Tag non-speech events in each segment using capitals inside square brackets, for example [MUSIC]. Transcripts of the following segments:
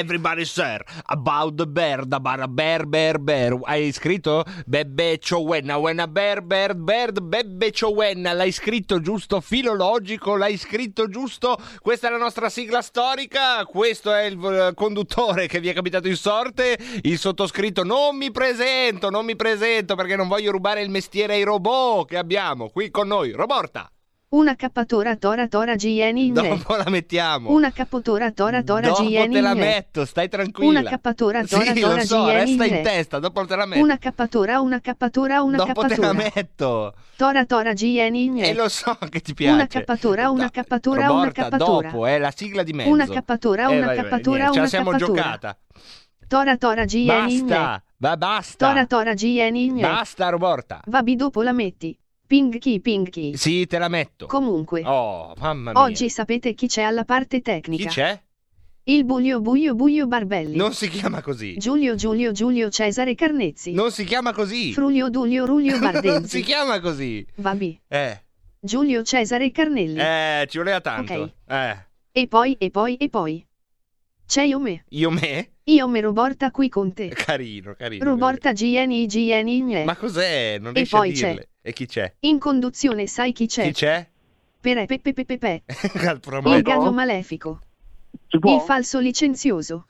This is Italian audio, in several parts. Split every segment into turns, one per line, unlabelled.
Everybody
sir about the bear da bara bear bear bear. Hai scritto? Bebbe ciowenna wenna bear bear bird bebbe ciowenna l'hai scritto giusto? Filologico l'hai scritto giusto? Questa è la nostra sigla storica. Questo è il conduttore che vi è capitato in sorte. Il sottoscritto non mi presento non mi presento perché non voglio rubare il mestiere ai robot che abbiamo qui con noi. Roborta
Una cappatora tora tora GN [LAUGHS]
dopo la mettiamo
Una cappatora tora tora
Dopo
GN
te la metto, stai tranquilla.
Una cappatura tora
Sì,
tora
lo so,
GN.
resta in testa, dopo te la metto.
Una cappatura, una cappatura, una
dopo te la
cappatura.
metto.
Tora tora GN.
E lo so che ti piace.
Una cappatura, una
No,
cappatura, una
Roborta,
cappatura.
dopo, è la sigla di mezzo.
Una cappatura,
Eh,
una
vai, vai,
cappatura,
ce la
una
siamo
cappatura.
giocata.
Tora tora GN.
Basta, va, basta.
Tora tora GN.
Basta, Roborta.
Vabbè, dopo la metti. Ping chi, ping chi.
Sì, te la metto.
Comunque.
Oh, mamma mia.
Oggi sapete chi c'è alla parte
Chi
tecnica?
c'è?
Il buio buio buio Barbelli.
Non si chiama così.
Giulio Giulio Giulio Cesare Carnezzi.
Non si chiama così.
Frulio Dulio Rulio [LAUGHS]
non si
Bardenzi.
chiama così.
Vabbè.
Eh,
Giulio Cesare Carnelli.
eh, ci voleva tanto.
Ok.
Eh,
E poi, e poi, e poi. C'è io me.
io me?
Io me Roborta qui con te.
Carino, carino.
Roborta GNI GNI.
Ma cos'è? Non
E
riesci
poi
a dirle. E chi c'è?
In conduzione sai chi c'è?
Chi c'è?
Per Pepe Pepe Pepe. [LAUGHS]
Al
Il gado malefico. Il falso licenzioso.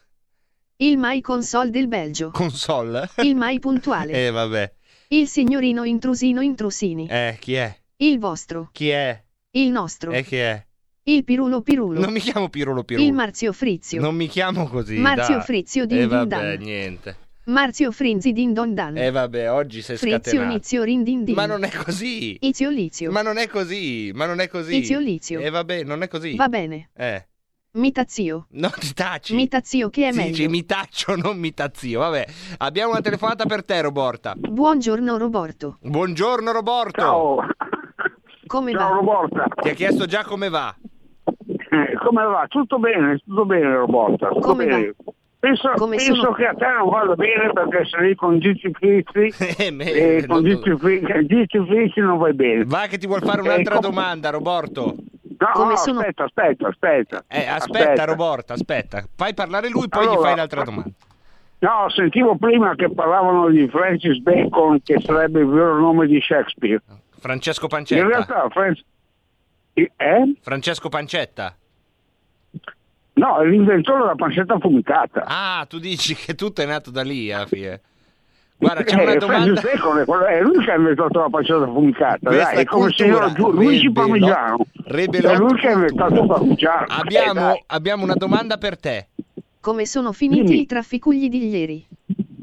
Il mai console del Belgio.
Console?
Il mai puntuale. [LAUGHS]
Eh, vabbè.
Il signorino intrusino intrusini.
Eh, chi è?
Il vostro.
Chi è?
Il nostro.
E chi è?
Il pirulo pirulo.
Non mi chiamo Pirolo Pirulo.
Il Marzio Frizio.
Non mi chiamo così.
Marzio
dai.
Frizio din
Eh, vabbè, niente.
Marzio Frinzi din don dan.
Eh, vabbè, oggi sei
Frizio
scatenato.
Nizio rin din din.
Ma non è così.
Izio Lizio.
Ma non è così. Ma non è così.
Izio Lizio.
Eh, vabbè, non è così.
Va bene.
Eh.
Mitazio.
No, ti taci.
Mitazio che è
Si
meglio.
dice mi taccio, non mi tazzio. Vabbè, abbiamo una telefonata per te, Roborta.
Buongiorno Roborto.
Buongiorno, Roborto.
Ciao.
Come
Ciao
va?
Roborta.
Ti ha chiesto già come va.
Eh, Come va? Tutto bene, tutto bene Roborta. Tutto
Come va?
Penso,
Come
penso
sono?
che a te non vada bene perché sei lì con Gigi Frizzi [LAUGHS]
Eh, me-
e con
non-
Gigi Frizzi, Gigi Frizzi non vai bene.
Va che ti vuol fare un'altra
Ecco.
domanda, Roborto.
No,
Come
no,
sono?
aspetta, aspetta, aspetta.
Eh, aspetta, Roborta, aspetta. Fai parlare lui, poi gli
Allora-
fai l'altra domanda.
No, sentivo prima che parlavano di Francis Bacon, che sarebbe il vero nome di Shakespeare.
Francesco
In
Pancetta.
realtà, Francis... Eh?
Francesco Pancetta.
No, è l'inventore della pancetta affumicata.
Ah, tu dici che tutto è nato da lì alla fine. Guarda, c'è una
Eh,
domanda.
È, è lui che ha inventato la pancetta affumicata,
Questa
dai,
è
come
cultura.
signor Giu- Luigi Parmigiano.
Rebello-
È lui che ha inventato il parmigiano. Eh,
Abbiamo,
dai.
abbiamo una domanda per te.
Come sono finiti
Dimmi.
i trafficugli di ieri?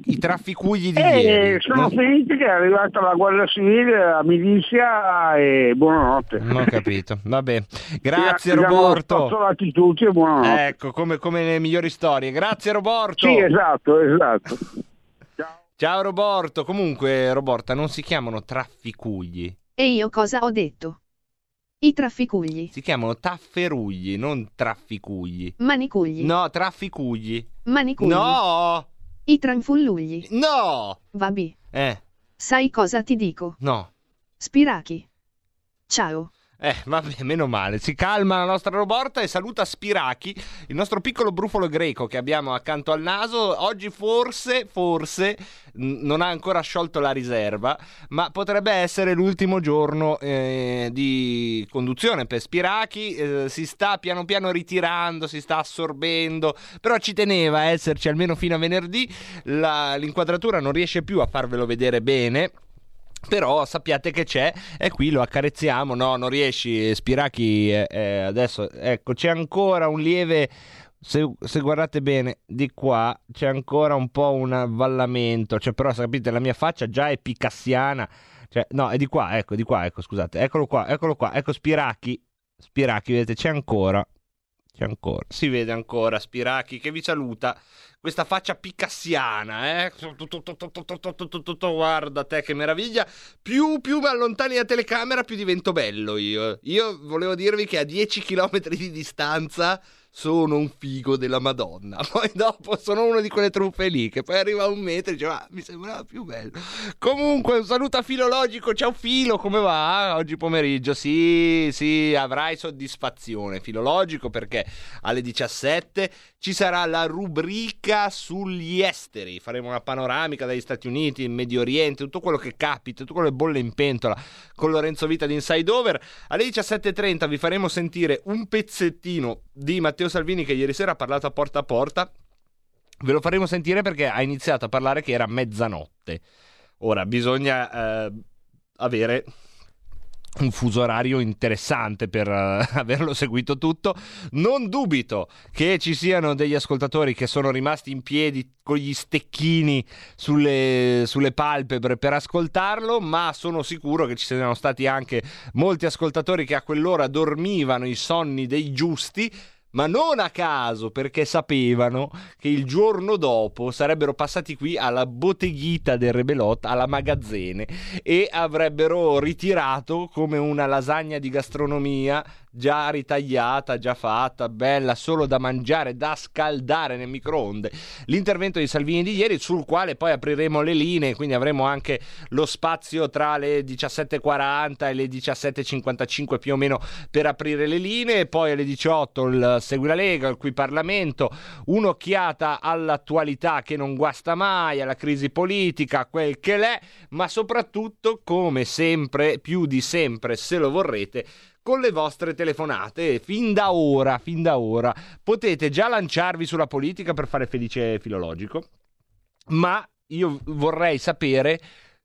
I trafficugli di
Eh,
ieri.
sono
No-
finiti che è arrivata la Guardia Civile, la milizia e buonanotte.
Non ho capito. Vabbè. Grazie,
Ci hanno
Roborto.
spazzolati tutti e buonanotte.
Ecco, come, come nelle migliori storie. Grazie, Roborto.
Sì, esatto, esatto. [LAUGHS] Ciao.
Ciao, Roborto. Comunque, Roborta, non si chiamano trafficugli.
E io cosa ho detto? I trafficugli.
Si chiamano tafferugli, non trafficugli.
Manicugli.
No, trafficugli.
Manicugli.
No!
I tranfullugli.
No!
Vabbè.
Eh,
Sai cosa ti dico?
no.
Spirachi. Ciao.
Eh, vabbè, meno male. Si calma la nostra Roborta e saluta Spirachi, il nostro piccolo brufolo greco che abbiamo accanto al naso. Oggi forse, forse, non ha ancora sciolto la riserva, ma potrebbe essere l'ultimo giorno eh, di conduzione per Spirachi. Eh, si sta piano piano ritirando, si sta assorbendo, però ci teneva a esserci almeno fino a venerdì. La- l'inquadratura non riesce più a farvelo vedere bene. Però sappiate che c'è e qui lo accarezziamo. No, non riesci, Spirachi. eh, eh, adesso ecco, c'è ancora un lieve, se, se guardate bene di qua c'è ancora un po' un avvallamento, cioè però sapete la mia faccia già è picassiana, cioè no è di qua, ecco di qua, ecco scusate, eccolo qua, eccolo qua, ecco Spiracchi, Spiracchi vedete c'è ancora, c'è ancora, si vede ancora Spiracchi che vi saluta questa faccia picassiana, eh? Guarda te che meraviglia. Più, più mi allontani la telecamera, più divento bello io. Io volevo dirvi che a 10 km di distanza sono un figo della Madonna. [LAUGHS] Poi dopo sono uno di quelle truffe lì che poi arriva a un metro e dice ah, mi sembrava più bello. Comunque un saluto a Filologico, ciao Filo, come va? Oggi pomeriggio, sì, sì, avrai soddisfazione Filologico perché alle 17 ci sarà la rubrica sugli esteri, faremo una panoramica dagli Stati Uniti, il Medio Oriente, tutto quello che capita, tutto quello che bolle in pentola con Lorenzo Vita di Inside Over. Alle 17.30 vi faremo sentire un pezzettino di Matteo Salvini che ieri sera ha parlato a porta a porta. Ve lo faremo sentire perché ha iniziato a parlare che era mezzanotte. Ora bisogna eh, avere un fuso orario interessante per uh, [LAUGHS] averlo seguito tutto. Non dubito che ci siano degli ascoltatori che sono rimasti in piedi con gli stecchini sulle, sulle palpebre per ascoltarlo, ma sono sicuro che ci siano stati anche molti ascoltatori che a quell'ora dormivano i sonni dei giusti ma non a caso perché sapevano che il giorno dopo sarebbero passati qui alla botteghita del Rebelot, alla magazzene e avrebbero ritirato come una lasagna di gastronomia già ritagliata, già fatta, bella, solo da mangiare, da scaldare nel microonde. L'intervento di Salvini di ieri, sul quale poi apriremo le linee, quindi avremo anche lo spazio tra le 17.40 e le 17.55 più o meno per aprire le linee, poi alle 18 il Segui la Lega, il Qui Parlamento, un'occhiata all'attualità che non guasta mai, alla crisi politica, quel che l'è, ma soprattutto, come sempre, più di sempre, se lo vorrete, con le vostre telefonate. Fin da ora, fin da ora, potete già lanciarvi sulla politica per fare felice filologico, ma io vorrei sapere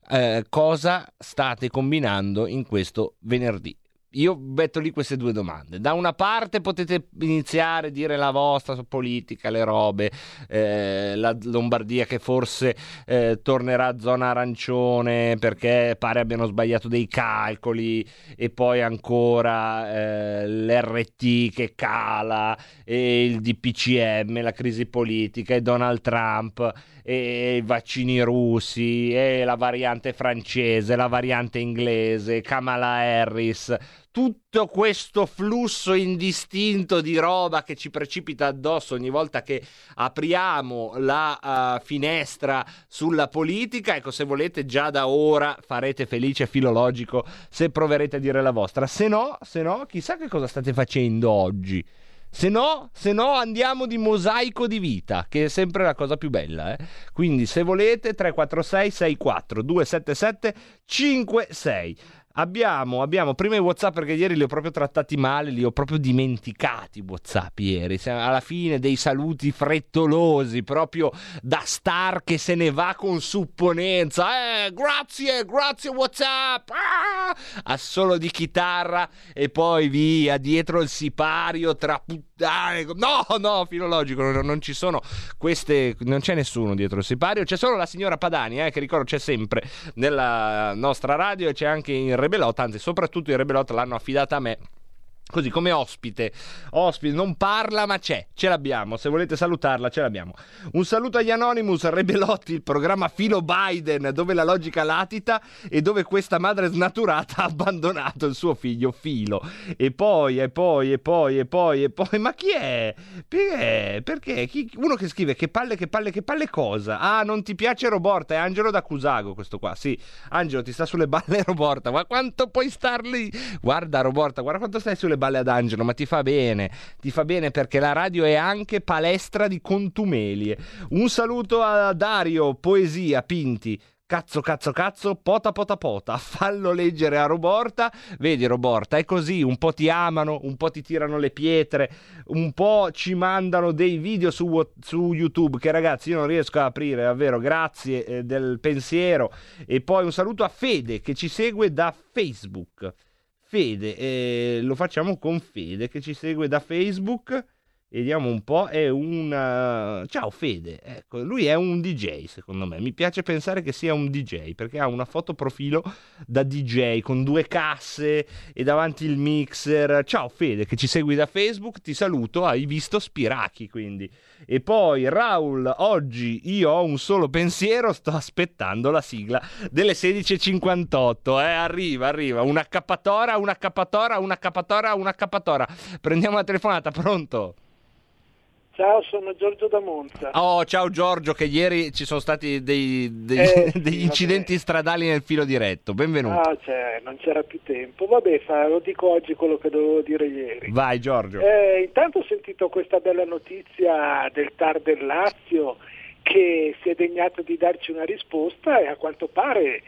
eh, cosa state combinando in questo venerdì io metto lì queste due domande. Da una parte potete iniziare a dire la vostra politica, le robe, eh, la Lombardia che forse eh, tornerà zona arancione perché pare abbiano sbagliato dei calcoli e poi ancora eh, l'RT che cala e il DPCM, la crisi politica e Donald Trump e i vaccini russi e la variante francese, la variante inglese, Kamala Harris tutto questo flusso indistinto di roba che ci precipita addosso ogni volta che apriamo la uh, finestra sulla politica. Ecco, se volete, già da ora farete felice filologico se proverete a dire la vostra. Se no, se no, chissà che cosa state facendo oggi. Se no, se no andiamo di mosaico di vita, che è sempre la cosa più bella. Eh? Quindi se volete 346 64 277 56. Abbiamo, abbiamo prima i WhatsApp perché ieri li ho proprio trattati male, li ho proprio dimenticati i WhatsApp ieri. Alla fine dei saluti frettolosi, proprio da star che se ne va con supponenza. Eh, grazie, grazie WhatsApp. Ah! Assolo di chitarra e poi via dietro il sipario tra puttane. No, no, filologico, non, non ci sono queste, non c'è nessuno dietro il sipario, c'è solo la signora Padani, eh, che ricordo c'è sempre nella nostra radio e c'è anche in Rebelot, anzi soprattutto in Rebelot l'hanno affidata a me Così come ospite, ospite non parla ma c'è, ce l'abbiamo, se volete salutarla ce l'abbiamo. Un saluto agli Anonymous, Rebelotti, il programma Filo Biden dove la logica latita e dove questa madre snaturata [LAUGHS] ha abbandonato il suo figlio Filo. E poi, e poi, e poi, e poi, e poi, ma chi è? Perché? Perché? Chi? Uno che scrive che palle, che palle, che palle cosa? Ah, non ti piace Roborta, è Angelo da Cusago questo qua, sì. Angelo ti sta sulle balle [LAUGHS] Roborta, ma quanto puoi star lì? Guarda Roborta, guarda quanto stai sulle balle ad Angelo, ma ti fa bene, ti fa bene perché la radio è anche palestra di contumelie. Un saluto a Dario, Poesia, Pinti. Cazzo, cazzo, cazzo, pota, pota, pota, [LAUGHS] fallo leggere a Roborta. Vedi, Roborta, è così, un po' ti amano, un po' ti tirano le pietre, un po' ci mandano dei video su, su YouTube che ragazzi io non riesco a aprire, davvero, grazie eh, del pensiero. E poi un saluto a Fede che ci segue da Facebook. Fede, eh, lo facciamo con Fede che ci segue da Facebook Vediamo un po', è un... Ciao Fede, ecco, lui è un DJ secondo me, mi piace pensare che sia un DJ perché ha una foto profilo da DJ con due casse e davanti il mixer. Ciao Fede che ci segui da Facebook, ti saluto, hai visto Spiracchi quindi. E poi Raul, oggi io ho un solo pensiero, sto aspettando la sigla delle 16.58, eh, arriva, arriva, una cappatora, una cappatora, una cappatora, una cappatora. Prendiamo la telefonata, pronto?
Ciao, sono Giorgio da Monza.
Oh, ciao Giorgio, che ieri ci sono stati dei, dei-
Eh, [LAUGHS] sì,
degli incidenti stradali nel filo diretto. Benvenuto.
Ah, cioè, non c'era più tempo. Vabbè, fa, lo dico oggi quello che dovevo dire ieri.
Vai Giorgio.
Eh, intanto ho sentito questa bella notizia del TAR del Lazio che si è degnato di darci una risposta e a quanto pare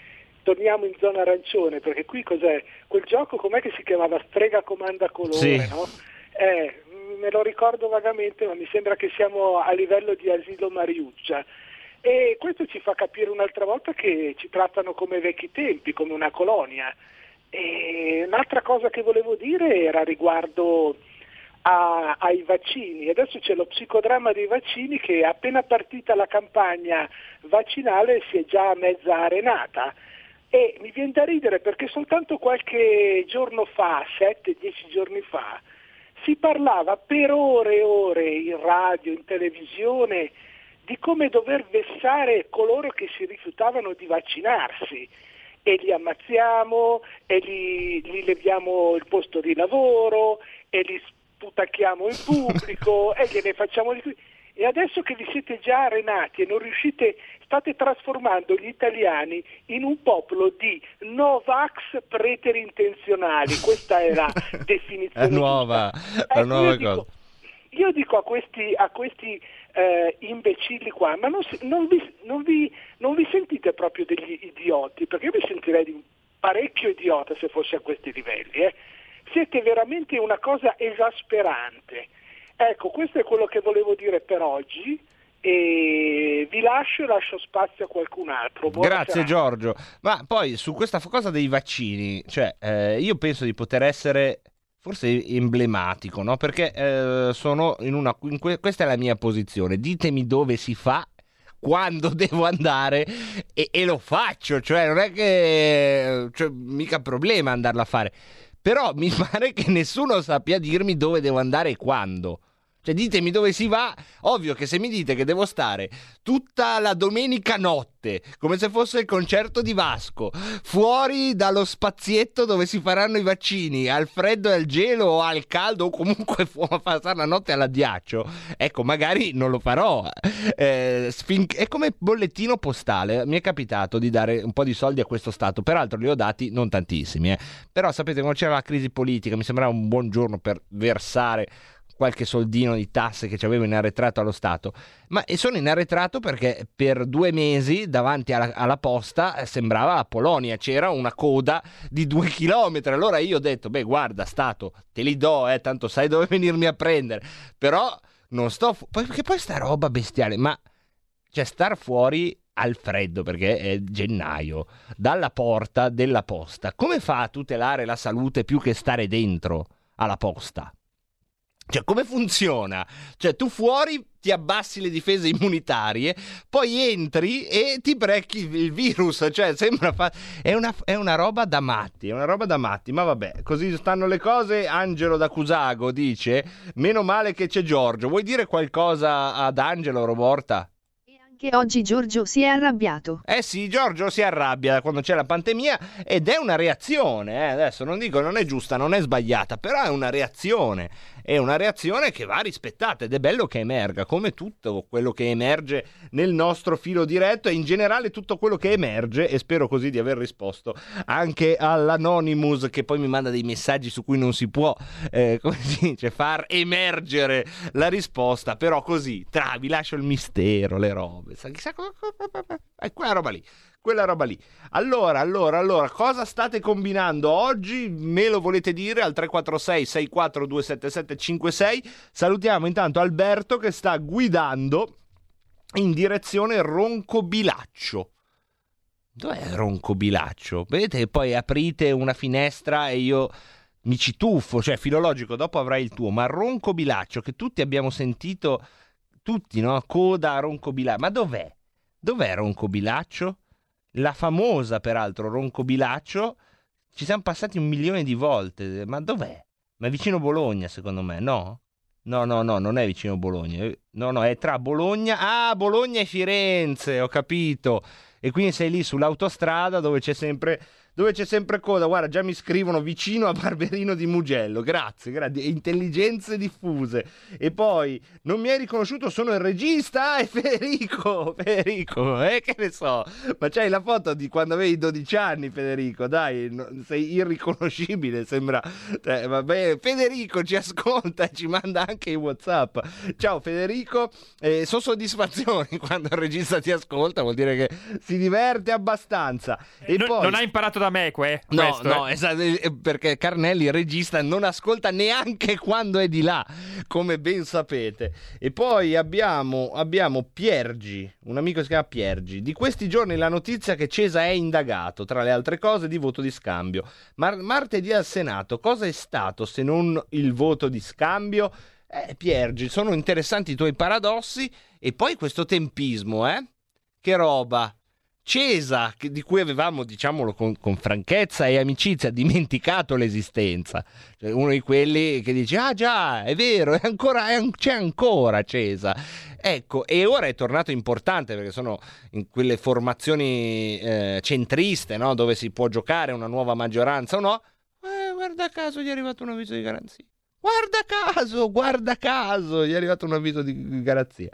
torniamo in zona arancione perché qui cos'è? Quel gioco com'è che si chiamava? Strega comanda colore,
Sì.
no? Eh, me lo ricordo vagamente ma mi sembra che siamo a livello di asilo Mariuccia. E questo ci fa capire un'altra volta che ci trattano come vecchi tempi, come una colonia. E un'altra cosa che volevo dire era riguardo a- ai vaccini. Adesso c'è lo psicodramma dei vaccini che appena partita la campagna vaccinale si è già mezza arenata. E mi viene da ridere perché soltanto qualche giorno fa, 7-10 giorni fa, si parlava per ore e ore in radio, in televisione, di come dover vessare coloro che si rifiutavano di vaccinarsi e li ammazziamo e li, li leviamo il posto di lavoro e li sputacchiamo in pubblico [LAUGHS] e gliene facciamo di qui. E adesso che vi siete già arenati e non riuscite, state trasformando gli italiani in un popolo di Novax preteri intenzionali. Questa è la [LAUGHS] definizione.
È nuova, è
Ecco,
nuova
io dico- io dico a questi, a questi eh, imbecilli qua, ma non, non vi, non vi- non vi sentite proprio degli idioti? Perché io mi sentirei di parecchio idiota se fossi a questi livelli. eh. Siete veramente una cosa esasperante. Ecco, questo è quello che volevo dire per oggi e vi lascio e lascio spazio a qualcun altro. Buona
Grazie
serata.
Giorgio. Ma poi su questa cosa dei vaccini, cioè eh, io penso di poter essere forse emblematico, no? Perché eh, sono in una in que- questa è la mia posizione. Ditemi dove si fa quando [LAUGHS] devo andare e, e lo faccio, cioè non è che cioè, mica problema andarla a fare. Però mi pare che nessuno sappia dirmi dove devo andare e quando. Cioè, ditemi dove si va. Ovvio che se mi dite che devo stare tutta la domenica notte, come se fosse il concerto di Vasco, fuori dallo spazietto dove si faranno i vaccini, al freddo e al gelo o al caldo, o comunque [LAUGHS] fu- passare la notte all'addiaccio, ecco, magari non lo farò. Eh, fin- è come bollettino postale. Mi è capitato di dare un po' di soldi a questo Stato, peraltro li ho dati non tantissimi, eh. però sapete, quando c'era la crisi politica, mi sembrava un buon giorno per versare qualche soldino di tasse che ci avevo in arretrato allo Stato, ma sono in arretrato perché per due mesi davanti alla, alla posta eh, sembrava la Polonia, c'era una coda di due chilometri, allora io ho detto, beh guarda Stato, te li do, eh, tanto sai dove venirmi a prendere, però non sto, fu- perché poi sta roba bestiale, ma cioè star fuori al freddo perché è gennaio, dalla porta della posta, come fa a tutelare la salute più che stare dentro alla posta? Cioè, come funziona? Cioè, tu fuori ti abbassi le difese immunitarie, poi entri e ti brecchi il virus. Cioè, sembra. Fa... È, una, è una roba da matti. È una roba da matti. Ma vabbè, così stanno le cose. Angelo da Cusago dice: Meno male che c'è Giorgio. Vuoi dire qualcosa ad Angelo, Roborta?
E anche oggi Giorgio si è arrabbiato.
Eh sì, Giorgio si arrabbia quando c'è la pandemia ed è una reazione, eh. adesso non dico non è giusta, non è sbagliata, però è una reazione, è una reazione che va rispettata ed è bello che emerga, come tutto quello che emerge nel nostro filo diretto e in generale tutto quello che emerge e spero così di aver risposto anche all'Anonymous che poi mi manda dei messaggi su cui non si può, eh, [LAUGHS] come si dice, far emergere la risposta, però così, tra, vi lascio il mistero, le robe, sa- chissà cosa... È quella roba lì. Quella roba lì. Allora, allora, allora, cosa state combinando oggi? Me lo volete dire al 346 64277 56. Salutiamo intanto Alberto che sta guidando in direzione Roncobilaccio. Dov'è Roncobilaccio? Vedete che poi aprite una finestra e io mi ci tuffo, cioè filologico, dopo avrai il tuo, ma Ronco Bilaccio, che tutti abbiamo sentito, tutti, no? Coda Ronco Bilaccio, ma dov'è? Dov'è Ronco Bilaccio? La famosa, peraltro, Ronco Bilaccio, ci siamo passati un milione di volte, ma dov'è? Ma è vicino Bologna, secondo me, no? No, no, no, non è vicino Bologna. No, no, è tra Bologna. Ah, Bologna e Firenze, ho capito. E quindi sei lì sull'autostrada dove c'è sempre dove c'è sempre coda. Guarda, già mi scrivono vicino a Barberino di Mugello. Grazie, grazie. Intelligenze diffuse. E poi, non mi hai riconosciuto, sono il regista. [LAUGHS] È Federico. Federico, eh, che ne so. Ma c'hai la foto di quando avevi 12 anni, Federico. Dai, sei irriconoscibile. Sembra. Eh, vabbè, Federico ci ascolta e ci manda anche i WhatsApp. Ciao, Federico. Eh, sono soddisfazioni [LAUGHS] quando il regista ti ascolta. Vuol dire che si diverte abbastanza. E
non,
poi...
non ha imparato da me que,
No,
questo,
no,
eh.
esatto, perché Carnelli, il regista, non ascolta neanche quando è di là, come ben sapete. E poi abbiamo, abbiamo Piergi, un amico che si chiama Piergi. Di questi giorni la notizia che Cesa è indagato, tra le altre cose, di voto di scambio. Mar- martedì al Senato, cosa è stato se non il voto di scambio? Eh, Piergi, sono interessanti i tuoi paradossi e poi questo tempismo, eh? Che roba. Cesa, di cui avevamo, diciamolo con, con franchezza e amicizia, dimenticato l'esistenza. Cioè, uno di quelli che dice, ah già, è vero, è ancora, è c'è ancora Cesa. Ecco, e ora è tornato importante perché sono in quelle formazioni eh, centriste, no? dove si può giocare una nuova maggioranza o no. Eh, guarda caso, gli è arrivato un avviso di garanzia. Guarda caso, guarda caso, gli è arrivato un avviso di garanzia.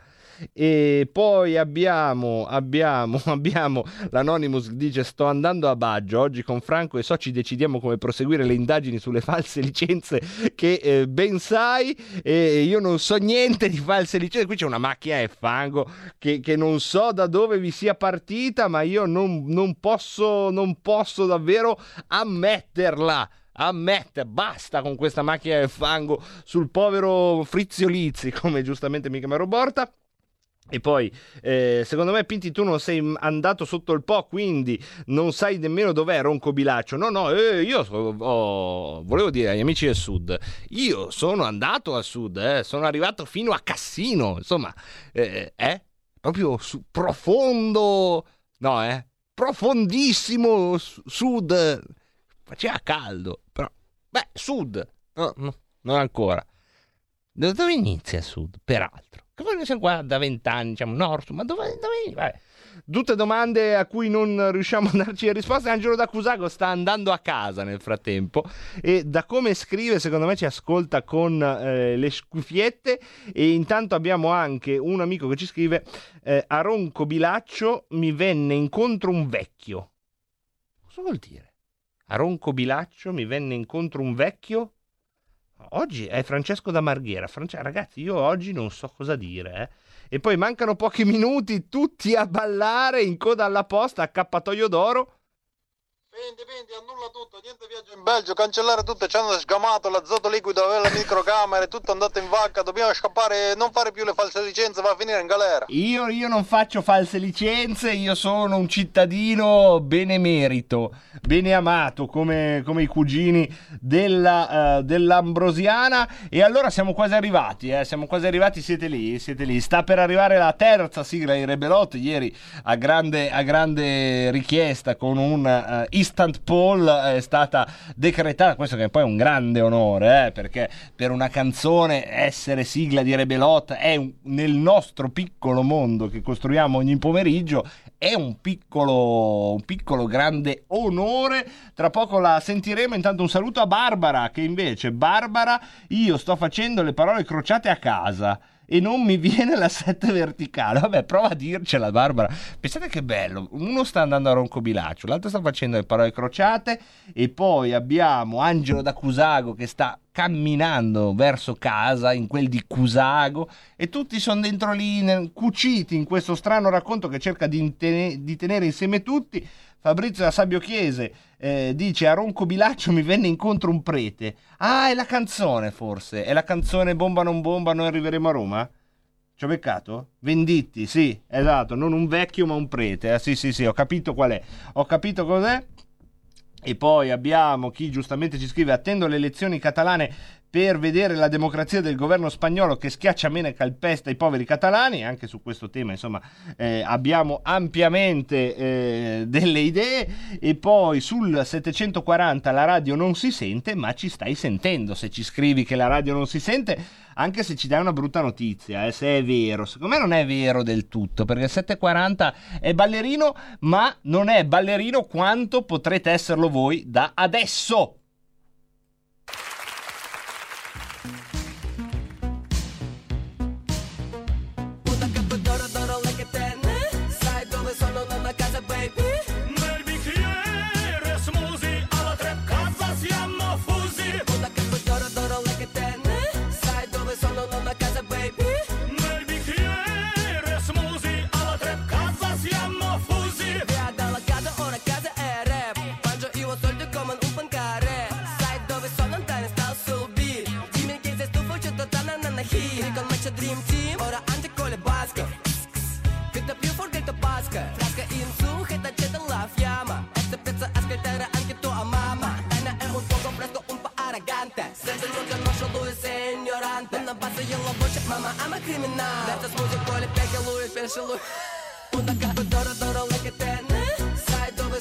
E poi abbiamo, abbiamo, [LAUGHS] abbiamo l'Anonymous dice sto andando a Baggio, oggi con Franco e soci decidiamo come proseguire le indagini sulle false [LAUGHS] licenze che eh, ben sai. E io non so niente di false licenze, qui c'è una macchina e fango che, che non so da dove vi sia partita ma io non, non posso, non posso davvero ammetterla. Ammette, basta con questa macchina del fango sul povero Frizio Lizzi, [LAUGHS] come giustamente mi chiama Roborta. E poi, eh, secondo me, Pinti, tu non sei andato sotto il Po, quindi non sai nemmeno dov'è Ronco Bilaccio. No, no, eh, io ho- volevo dire agli amici del sud, io sono andato al sud, eh, sono arrivato fino a Cassino, insomma, eh, eh, proprio su- profondo, no, eh, profondissimo su- sud, faceva caldo, però, beh, sud, no, no, non ancora. Da dove inizia il sud, peraltro? Che voi siamo qua da vent'anni, diciamo, nord, ma dove, dove vabbè. Tutte domande a cui non riusciamo a darci risposte. Angelo D'Accusago sta andando a casa nel frattempo e da come scrive, secondo me ci ascolta con eh, le scuffiette. E intanto abbiamo anche un amico che ci scrive: eh, A Ronco Bilaccio mi venne incontro un vecchio. Cosa vuol dire? A Ronco Bilaccio mi venne incontro un vecchio? Oggi è Francesco da Marghera. France- Ragazzi, io oggi non so cosa dire. eh. E poi mancano pochi minuti, tutti a ballare in coda alla posta, accappatoio d'oro.
Vendi, vendi, annulla tutto, niente viaggio in Belgio, cancellare tutto, ci hanno sgamato l'azoto liquido, aveva le microcamere, tutto andato in vacca, dobbiamo scappare, non fare più le false licenze, va a finire in galera.
Io, io non faccio false licenze, io sono un cittadino benemerito, bene amato come, come i cugini della, eh, dell'Ambrosiana. E allora siamo quasi arrivati, eh, siamo quasi arrivati, siete lì, siete lì. Sta per arrivare la terza sigla di Rebelot, ieri a grande, a grande richiesta con un eh, instant poll è stata decretata, questo che poi è un grande onore, eh, perché per una canzone essere sigla di Rebelot è un- nel nostro piccolo mondo che costruiamo ogni pomeriggio è un piccolo, un piccolo grande onore. Tra poco la sentiremo. Intanto un saluto a Barbara, che invece, Barbara, io sto facendo le parole crociate a casa. E non mi viene la 7 verticale. Vabbè, prova a dircela, Barbara. Pensate che bello. Uno sta andando a Roncobilaccio, l'altro sta facendo le parole crociate. E poi abbiamo Angelo da Cusago che sta camminando verso casa in quel di Cusago e tutti sono dentro lì cuciti in questo strano racconto che cerca di, intene- di tenere insieme tutti. Fabrizio da Sabio Chiese eh, dice a Ronco Bilaccio mi venne incontro un prete. Ah, è la canzone forse, è la canzone Bomba non bomba, noi arriveremo a Roma? Ci ho beccato? Venditti, sì, esatto, non un vecchio ma un prete. Eh, sì, sì, sì, ho capito qual è. Ho capito cos'è. E poi abbiamo chi giustamente ci scrive: Attendo le elezioni catalane per vedere la democrazia del governo spagnolo che schiaccia meno e calpesta i poveri catalani. Anche su questo tema, insomma, eh, abbiamo ampiamente eh, delle idee. E poi sul 740 la radio non si sente, ma ci stai sentendo. Se ci scrivi che la radio non si sente, anche se ci dai una brutta notizia, eh, se è vero. Secondo me non è vero del tutto, perché il 740 è ballerino, ma non è ballerino quanto potrete esserlo voi da adesso.
Hit Con me c'è Dream Team, ora anche con le basche. Che da più forte tabasca Frasca in su, che da c'è della fiamma. E se pensa a ascoltare anche tua mamma. Dana è un poco fresco, un po' arrogante. Senza non conosce lui sei ignorante Non abbassa io la voce, mamma ama criminale. Detta smusi con le pecche, lui pensa lui. [LAUGHS] Una capa d'oro, d'oro, like te Sai dove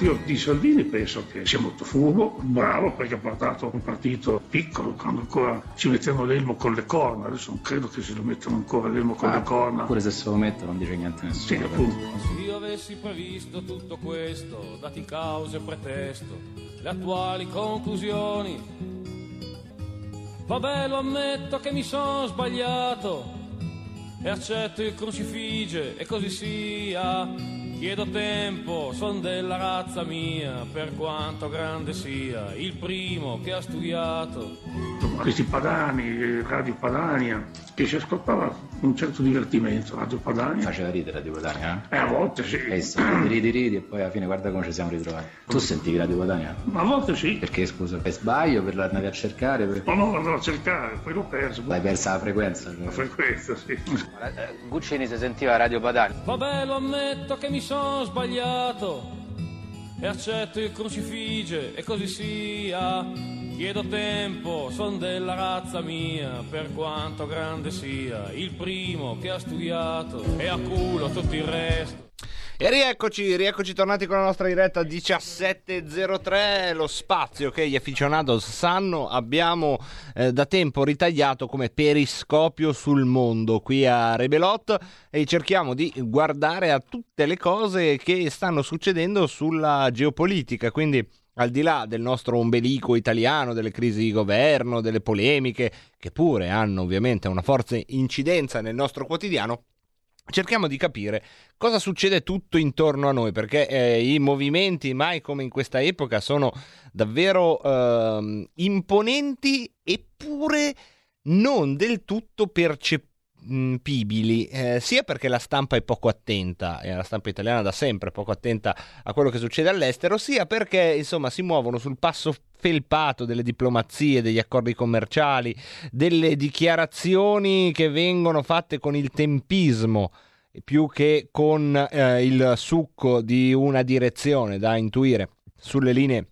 Io di Salvini penso che sia molto furbo, bravo perché ha portato un partito piccolo quando ancora ci mettevano l'elmo con le corna, adesso non credo che se lo mettano ancora l'elmo con le corna.
Pure se se lo mettono non dice niente a nessuno.
Sì, appunto.
Se io avessi previsto tutto questo, dati cause e pretesto, le attuali conclusioni, vabbè lo ammetto che mi sono sbagliato e accetto il crucifige e così sia. Chiedo tempo, son della razza mia, per quanto grande sia, il primo che ha studiato.
Questi Padani, Radio Padania, che si ascoltava un certo divertimento, Radio Padania.
Faceva ridere Radio Padania,
Eh, a volte sì.
eh? E ridi ridi e poi alla fine guarda come ci siamo ritrovati. Tu sentivi Radio Padania?
Ma a volte sì.
Perché scusa, per sbaglio, per l'andavi a cercare? Per...
Ma no, andavo a cercare, poi l'ho perso.
L'hai persa la frequenza? cioè.
La frequenza, sì.
Guccini si sentiva Radio Padania.
Vabbè lo ammetto che mi sono sbagliato e accetto il crucifige e così sia. Chiedo tempo, son della razza mia, per quanto grande sia, il primo che ha studiato e a culo tutto il resto.
E rieccoci, rieccoci tornati con la nostra diretta 17.03, lo spazio che gli aficionados sanno abbiamo eh, da tempo ritagliato come periscopio sul mondo qui a Rebelot e cerchiamo di guardare a tutte le cose che stanno succedendo sulla geopolitica, quindi al di là del nostro ombelico italiano, delle crisi di governo, delle polemiche, che pure hanno ovviamente una forte incidenza nel nostro quotidiano, cerchiamo di capire cosa succede tutto intorno a noi, perché eh, i movimenti, mai come in questa epoca, sono davvero ehm, imponenti eppure non del tutto percepibili, eh, sia perché la stampa è poco attenta, e la stampa italiana da sempre è poco attenta a quello che succede all'estero, sia perché insomma si muovono sul passo felpato delle diplomazie, degli accordi commerciali, delle dichiarazioni che vengono fatte con il tempismo più che con eh, il succo di una direzione da intuire sulle linee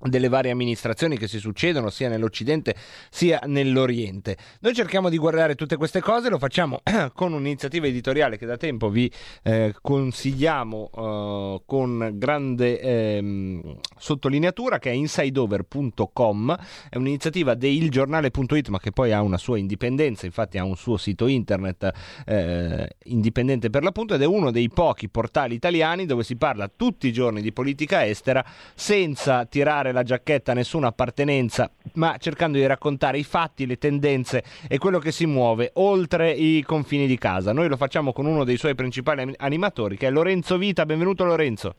delle varie amministrazioni che si succedono sia nell'Occidente sia nell'Oriente. Noi cerchiamo di guardare tutte queste cose, lo facciamo [CLEARS THROAT] con un'iniziativa editoriale che da tempo vi eh, consigliamo eh, con grande ehm, sottolineatura che è insideover.com, è un'iniziativa deilgiornale.it ma che poi ha una sua indipendenza, infatti ha un suo sito internet eh, indipendente per l'appunto ed è uno dei pochi portali italiani dove si parla tutti i giorni di politica estera senza tirare la giacchetta, nessuna appartenenza, ma cercando di raccontare i fatti, le tendenze e quello che si muove oltre i confini di casa. Noi lo facciamo con uno dei suoi principali animatori, che è Lorenzo Vita. Benvenuto Lorenzo.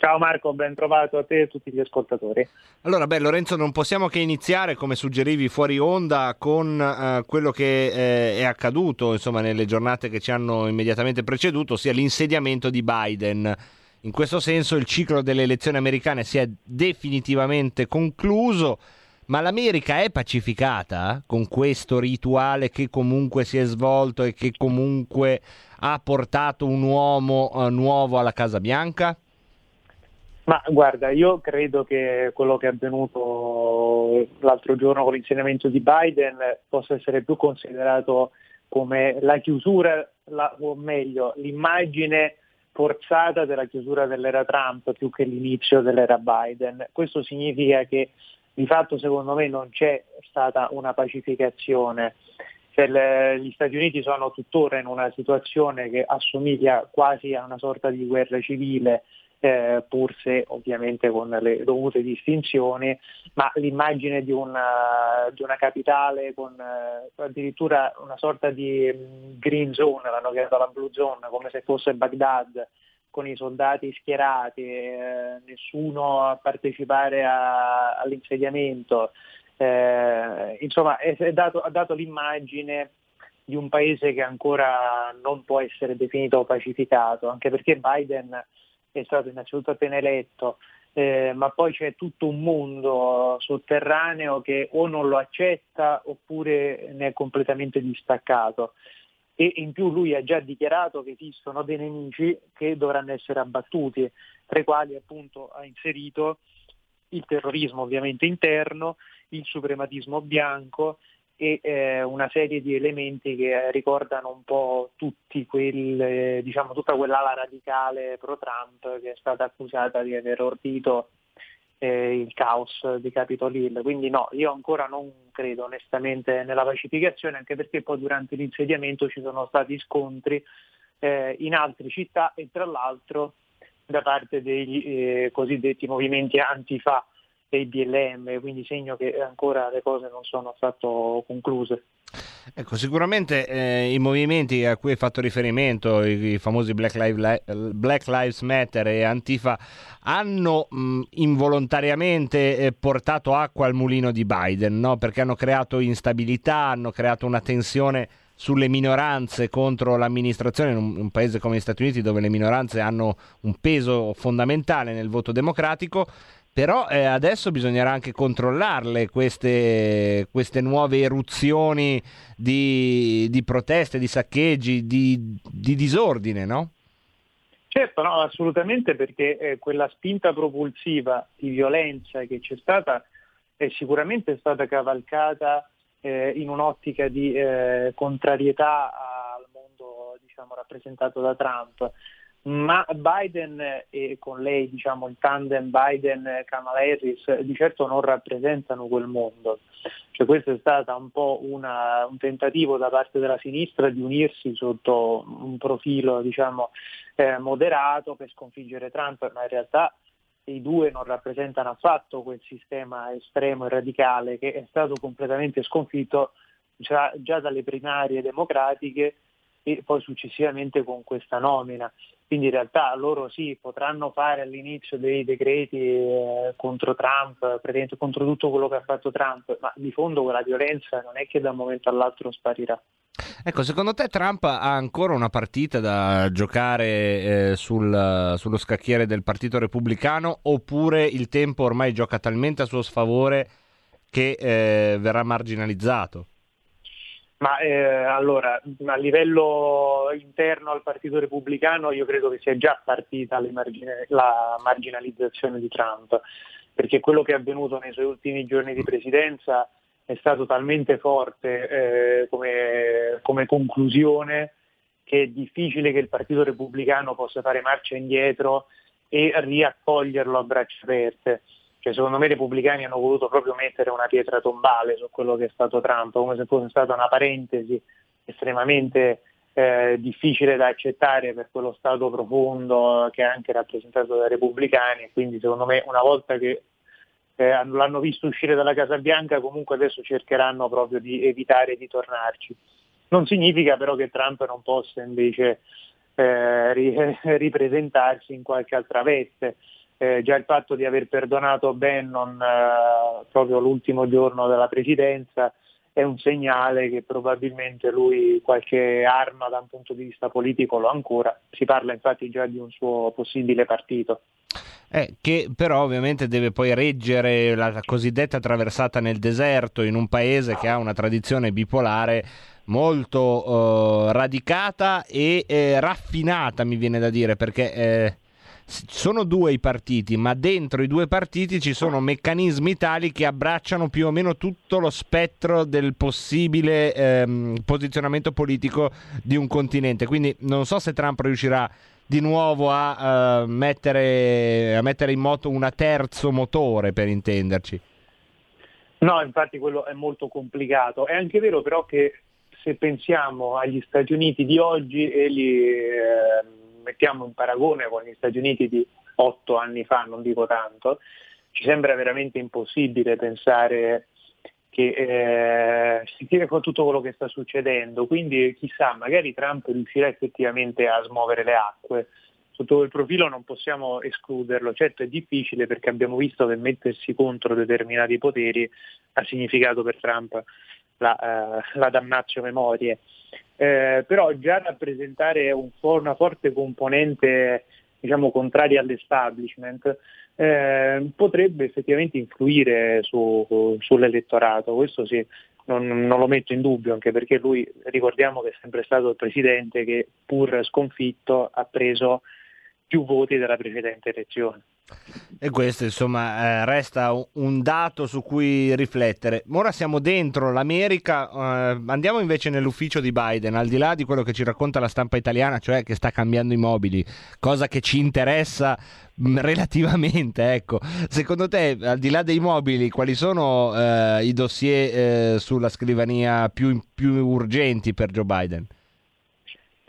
Ciao Marco, ben trovato a te e a tutti gli ascoltatori.
Allora, beh, Lorenzo, non possiamo che iniziare, come suggerivi fuori onda, con eh, quello che eh, è accaduto insomma, nelle giornate che ci hanno immediatamente preceduto, ossia l'insediamento di Biden. In questo senso il ciclo delle elezioni americane si è definitivamente concluso, ma l'America è pacificata con questo rituale che comunque si è svolto e che comunque ha portato un uomo eh, nuovo alla Casa Bianca?
Ma guarda, io credo che quello che è avvenuto l'altro giorno con l'insegnamento di Biden possa essere più considerato come la chiusura, la, o meglio, l'immagine forzata della chiusura dell'era Trump più che l'inizio dell'era Biden. Questo significa che di fatto secondo me non c'è stata una pacificazione. Cioè, le, gli Stati Uniti sono tuttora in una situazione che assomiglia quasi a una sorta di guerra civile, eh, pur se ovviamente con le dovute distinzioni, ma l'immagine di una, di una capitale con eh, addirittura una sorta di mh, green zone, l'hanno chiamata la blue zone, come se fosse Baghdad, con i soldati schierati, eh, nessuno a partecipare a, all'insediamento. Eh, insomma, è, è dato, ha dato l'immagine di un paese che ancora non può essere definito pacificato, anche perché Biden è stato innanzitutto appena eletto, eh, ma poi c'è tutto un mondo sotterraneo che o non lo accetta oppure ne è completamente distaccato. E in più lui ha già dichiarato che esistono dei nemici che dovranno essere abbattuti, tra i quali appunto ha inserito il terrorismo ovviamente interno, il suprematismo bianco e eh, una serie di elementi che ricordano un po' quel, diciamo, tutta quell'ala radicale pro-Trump che è stata accusata di aver ordito eh, il caos di Capitol Hill. Quindi no, io ancora non credo onestamente nella pacificazione, anche perché poi durante l'insediamento ci sono stati scontri eh, in altre città e tra l'altro da parte dei eh, cosiddetti movimenti antifa dei BLM, quindi segno che ancora le cose non sono affatto concluse.
Ecco, sicuramente eh, i movimenti a cui hai fatto riferimento, i, i famosi Black, Live, Black, Lives Matter e Antifa, hanno mh, involontariamente eh, portato acqua al mulino di Biden, no? perché hanno creato instabilità, hanno creato una tensione sulle minoranze contro l'amministrazione in un, un, paese come gli Stati Uniti dove le minoranze hanno un peso fondamentale nel voto democratico però eh, adesso bisognerà anche controllarle queste, queste nuove eruzioni di, di, proteste, di saccheggi, di, di disordine, no?
Certo, no, assolutamente perché eh, quella spinta propulsiva di violenza che c'è stata è sicuramente stata cavalcata eh, in un'ottica di eh, contrarietà al mondo diciamo, rappresentato da Trump ma Biden e con lei diciamo, il tandem Biden-Kamala Harris di certo non rappresentano quel mondo. Cioè, questo è stato un po' una, un tentativo da parte della sinistra di unirsi sotto un profilo diciamo, eh, moderato per sconfiggere Trump, ma in realtà i due non rappresentano affatto quel sistema estremo e radicale che è stato completamente sconfitto già, già dalle primarie democratiche e poi successivamente con questa nomina. Quindi in realtà loro sì, potranno fare all'inizio dei decreti eh, contro Trump, contro tutto quello che ha fatto Trump, ma di fondo quella violenza non è che da un momento all'altro sparirà.
Ecco, secondo te Trump ha ancora una partita da giocare eh, sul, sullo scacchiere del Partito Repubblicano oppure il tempo ormai gioca talmente a suo sfavore che eh, verrà marginalizzato?
Ma eh, allora, a livello interno al Partito Repubblicano io credo che sia già partita margine, la marginalizzazione di Trump, perché quello che è avvenuto nei suoi ultimi giorni di presidenza è stato talmente forte eh, come, come conclusione che è difficile che il Partito Repubblicano possa fare marcia indietro e riaccoglierlo a braccia aperte. Cioè, secondo me i repubblicani hanno voluto proprio mettere una pietra tombale su quello che è stato Trump, come se fosse stata una parentesi estremamente eh, difficile da accettare per quello stato profondo che è anche rappresentato dai repubblicani quindi secondo me una volta che eh, l'hanno visto uscire dalla Casa Bianca comunque adesso cercheranno proprio di evitare di tornarci. Non significa però che Trump non possa invece eh, [LAUGHS] ripresentarsi in qualche altra veste eh, già il fatto di aver perdonato Bannon eh, proprio l'ultimo giorno della presidenza è un segnale che probabilmente lui qualche arma da un punto di vista politico lo ha ancora, si parla infatti già di un suo possibile partito.
Eh, che però ovviamente deve poi reggere la cosiddetta traversata nel deserto in un paese che ha una tradizione bipolare molto eh, radicata e eh, raffinata, mi viene da dire, perché eh, sono due i partiti, ma dentro i due partiti ci sono meccanismi tali che abbracciano più o meno tutto lo spettro del possibile ehm, posizionamento politico di un continente. Quindi non so se Trump riuscirà di nuovo a, uh, mettere, a mettere in moto un terzo motore, per intenderci.
No, infatti quello è molto complicato. È anche vero però che se pensiamo agli Stati Uniti di oggi e li... Eh, mettiamo in paragone con gli Stati Uniti di otto anni fa, non dico tanto, ci sembra veramente impossibile pensare che eh, si tiene con tutto quello che sta succedendo, quindi chissà, magari Trump riuscirà effettivamente a smuovere le acque. Sotto quel profilo non possiamo escluderlo, certo è difficile perché abbiamo visto che mettersi contro determinati poteri ha significato per Trump la, uh, la damnatio memorie eh, però già rappresentare un una forte componente diciamo, contraria all'establishment eh, potrebbe effettivamente influire su, sull'elettorato, questo sì, non, non, lo metto in dubbio, anche perché lui ricordiamo che è sempre stato il presidente che pur sconfitto ha preso più voti della precedente elezione.
E questo insomma eh, resta un dato su cui riflettere. Ora siamo dentro l'America, eh, andiamo invece nell'ufficio di Biden, al di là di quello che ci racconta la stampa italiana, cioè che sta cambiando i mobili, cosa che ci interessa mh, [LAUGHS] relativamente. Ecco. Secondo te, al di là dei mobili, quali sono eh, i dossier eh, sulla scrivania più, più urgenti per Joe Biden?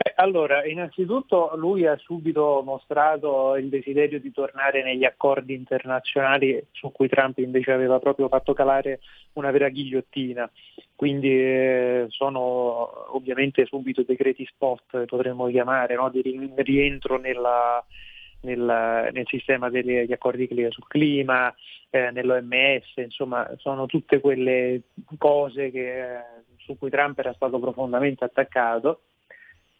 Eh, allora, innanzitutto lui ha subito mostrato il desiderio di tornare negli accordi internazionali su cui Trump invece aveva proprio fatto calare una vera ghigliottina, quindi eh, sono ovviamente subito decreti spot, potremmo chiamare, no? di rientro nella, nel, nel, sistema degli accordi sul clima, eh, nell'OMS, insomma sono tutte quelle cose che, eh, su cui Trump era stato profondamente attaccato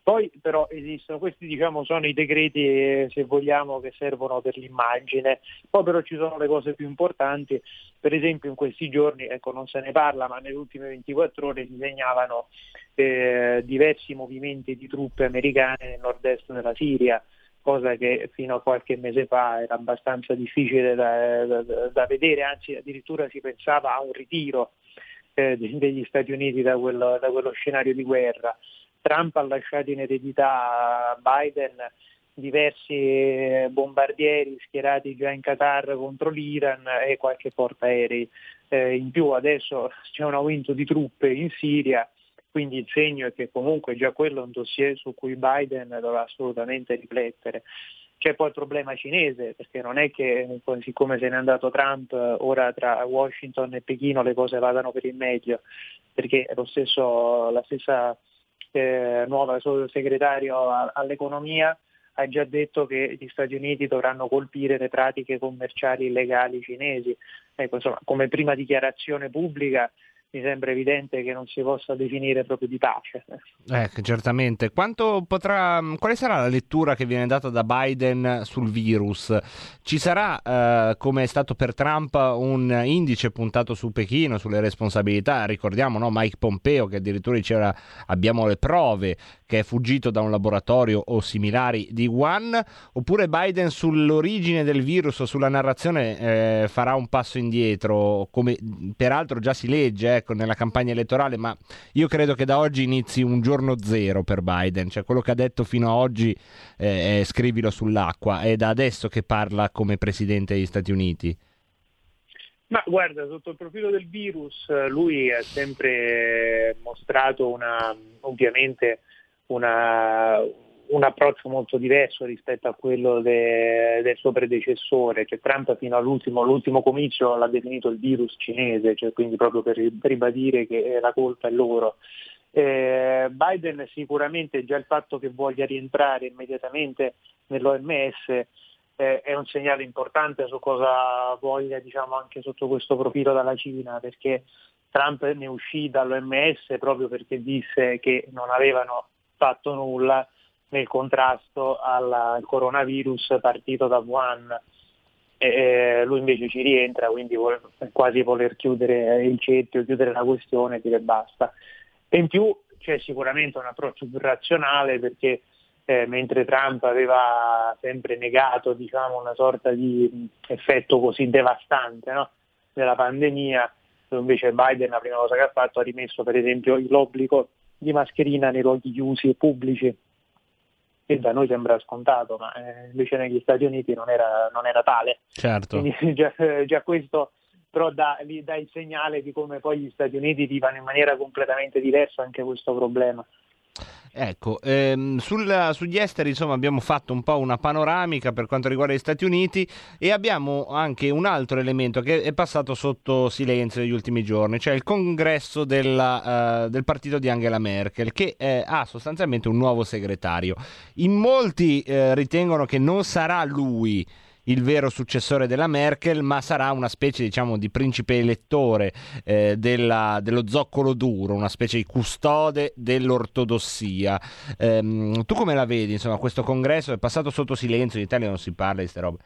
poi però esistono, questi diciamo sono i decreti eh, se vogliamo che servono per l'immagine, poi però ci sono le cose più importanti, per esempio in questi giorni, ecco non se ne parla, ma nelle ultime 24 ore si segnavano eh, diversi movimenti di truppe americane nel nord-est della Siria, cosa che fino a qualche mese fa era abbastanza difficile da, da, da vedere, anzi addirittura si pensava a un ritiro eh, degli Stati Uniti da quello, da quello scenario di guerra. Trump ha lasciato in eredità a Biden diversi bombardieri schierati già in Qatar contro l'Iran e qualche portaerei. Eh, in più adesso c'è un aumento di truppe in Siria, quindi il segno è che comunque già quello è un dossier su cui Biden dovrà assolutamente riflettere. C'è poi il problema cinese, perché non è che siccome se n'è andato Trump, ora tra Washington e Pechino le cose vadano per il meglio, perché stesso, la stessa eh, nuova sottosegretario all'economia ha già detto che gli Stati Uniti dovranno colpire le pratiche commerciali illegali cinesi. Ecco, insomma, come prima dichiarazione pubblica mi sembra evidente che non si possa definire proprio di pace.
Eh, certamente. Potrà, quale sarà la lettura che viene data da Biden sul virus? Ci sarà, eh, come è stato per Trump, un indice puntato su Pechino, sulle responsabilità? Ricordiamo no? Mike Pompeo che addirittura diceva abbiamo le prove che è fuggito da un laboratorio o similari di Wuhan? Oppure Biden sull'origine del virus o sulla narrazione eh, farà un passo indietro, come peraltro già si legge? Eh, ecco, nella campagna elettorale, ma io credo che da oggi inizi un giorno zero per Biden, cioè quello che ha detto fino ad oggi eh, è scrivilo sull'acqua, è da adesso che parla come Presidente degli Stati Uniti.
Ma guarda, sotto il profilo del virus lui ha sempre mostrato una, ovviamente una, un approccio molto diverso rispetto a quello de, del suo predecessore, cioè Trump fino all'ultimo l'ultimo comizio l'ha definito il virus cinese, cioè quindi proprio per ribadire che la colpa è loro. Eh, Biden sicuramente già il fatto che voglia rientrare immediatamente nell'OMS eh, è un segnale importante su cosa voglia diciamo, anche sotto questo profilo dalla Cina, perché Trump ne uscì dall'OMS proprio perché disse che non avevano fatto nulla nel contrasto al, coronavirus partito da Wuhan. E lui invece ci rientra, quindi vuole quasi voler chiudere il cerchio, chiudere la questione e dire basta. E in più c'è sicuramente un approccio più razionale perché eh, mentre Trump aveva sempre negato diciamo, una sorta di effetto così devastante no? della pandemia, invece Biden la prima cosa che ha fatto ha rimesso per esempio l'obbligo di mascherina nei luoghi chiusi e pubblici che da noi sembra scontato, ma eh, invece negli Stati Uniti non era, non era tale.
Certo.
Quindi [LAUGHS] già, già questo però dà, dà, il segnale di come poi gli Stati Uniti vivono in maniera completamente diversa anche questo problema.
Ecco, ehm, sul, sugli esteri insomma abbiamo fatto un po' una panoramica per quanto riguarda gli Stati Uniti e abbiamo anche un altro elemento che è passato sotto silenzio negli ultimi giorni, cioè il congresso della, uh, del partito di Angela Merkel che eh, ha sostanzialmente un nuovo segretario. In molti eh, ritengono che non sarà lui il vero successore della Merkel, ma sarà una specie diciamo, di principe elettore eh, della, dello zoccolo duro, una specie di custode dell'ortodossia. Ehm, tu come la vedi? Insomma, questo congresso è passato sotto silenzio, in Italia non si parla di queste robe.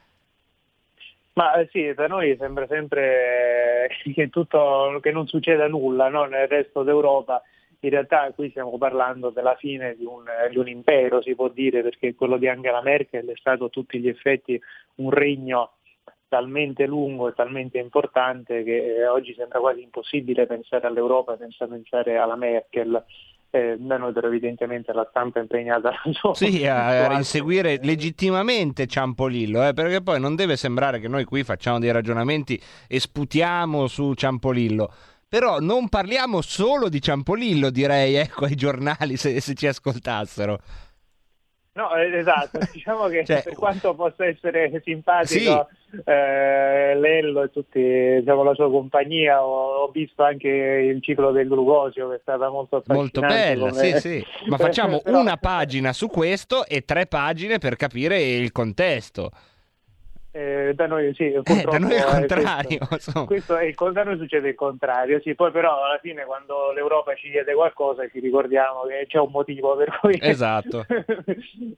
Ma eh, sì, per noi sembra sempre [LAUGHS] che, tutto, che non succeda nulla no? nel resto d'Europa in realtà qui stiamo parlando della fine di un, di un impero, si può dire, perché quello di Angela Merkel è stato a tutti gli effetti un regno talmente lungo e talmente importante che eh, oggi sembra quasi impossibile pensare all'Europa senza pensare alla Merkel. Eh, da noi però evidentemente la stampa è impegnata [LAUGHS]
Sì, a, a inseguire legittimamente Ciampolillo, eh, perché poi non deve sembrare che noi qui facciamo dei ragionamenti e sputiamo su Ciampolillo. Però non parliamo solo di Ciampolillo, direi, ecco, ai giornali se, se ci ascoltassero.
No, eh, esatto, [LAUGHS] diciamo che
Cioè,
per quanto possa essere simpatico eh, Lello e tutti diciamo, la sua compagnia, ho, ho visto anche il ciclo del glucosio che è stata molto
Molto bella,
come-
sì, sì. Ma [LAUGHS] facciamo
Però-
una pagina su questo e tre pagine per capire il contesto.
Eh, da noi sì,
da
purtroppo
noi è il
eh,
contrario,
questo, questo è da noi succede il contrario, sì, poi però alla fine quando l'Europa ci chiede qualcosa ci ricordiamo che c'è un motivo per cui... [LAUGHS]
Esatto.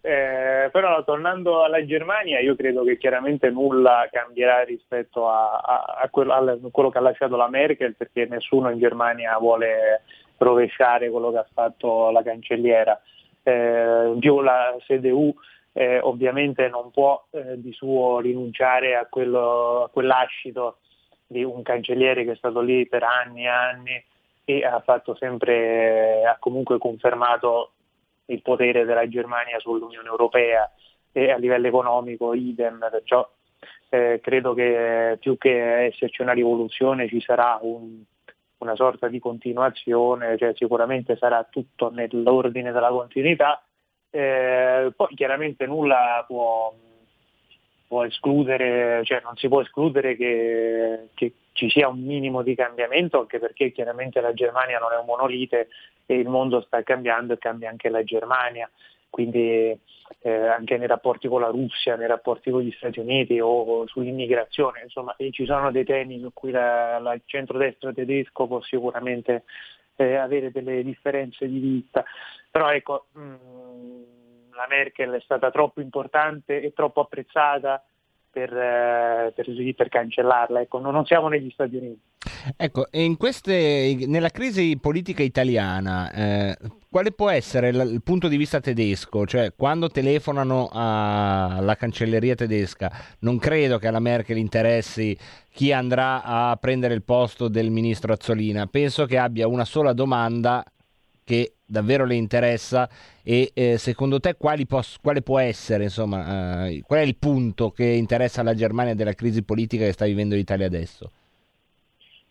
Eh, però tornando alla Germania io credo che chiaramente nulla cambierà rispetto a, a- a quello, al- quello che ha lasciato la Merkel perché nessuno in Germania vuole rovesciare quello che ha fatto la cancelliera. Eh, più la CDU eh, ovviamente non può eh, di suo rinunciare a, quello, a quell'ascito di un cancelliere che è stato lì per anni e anni e ha sempre, ha comunque confermato il potere della Germania sull'Unione Europea e a livello economico idem, perciò eh, credo che più che esserci una rivoluzione ci sarà un- una sorta di continuazione, cioè sicuramente sarà tutto nell'ordine della continuità, eh, poi chiaramente nulla può, può escludere, cioè non si può escludere che, che ci sia un minimo di cambiamento, anche perché chiaramente la Germania non è un monolite e il mondo sta cambiando e cambia anche la Germania, quindi eh, anche nei rapporti con la Russia, nei rapporti con gli Stati Uniti o sull'immigrazione, insomma ci sono dei temi su cui la, la- il centrodestra tedesco può sicuramente eh, avere delle differenze di vista, però ecco, mh, la Merkel è stata troppo importante e troppo apprezzata per, eh, per, per cancellarla, ecco, non siamo negli Stati Uniti.
Ecco, queste, nella crisi politica italiana, eh, quale può essere l- il punto di vista tedesco? Cioè, quando telefonano alla cancelleria tedesca, non credo che alla Merkel interessi chi andrà a prendere il posto del ministro Azzolina. Penso che abbia una sola domanda che davvero le interessa e eh, secondo te pos- quale può essere, insomma, eh, qual è il punto che interessa alla Germania della crisi politica che sta vivendo l'Italia adesso?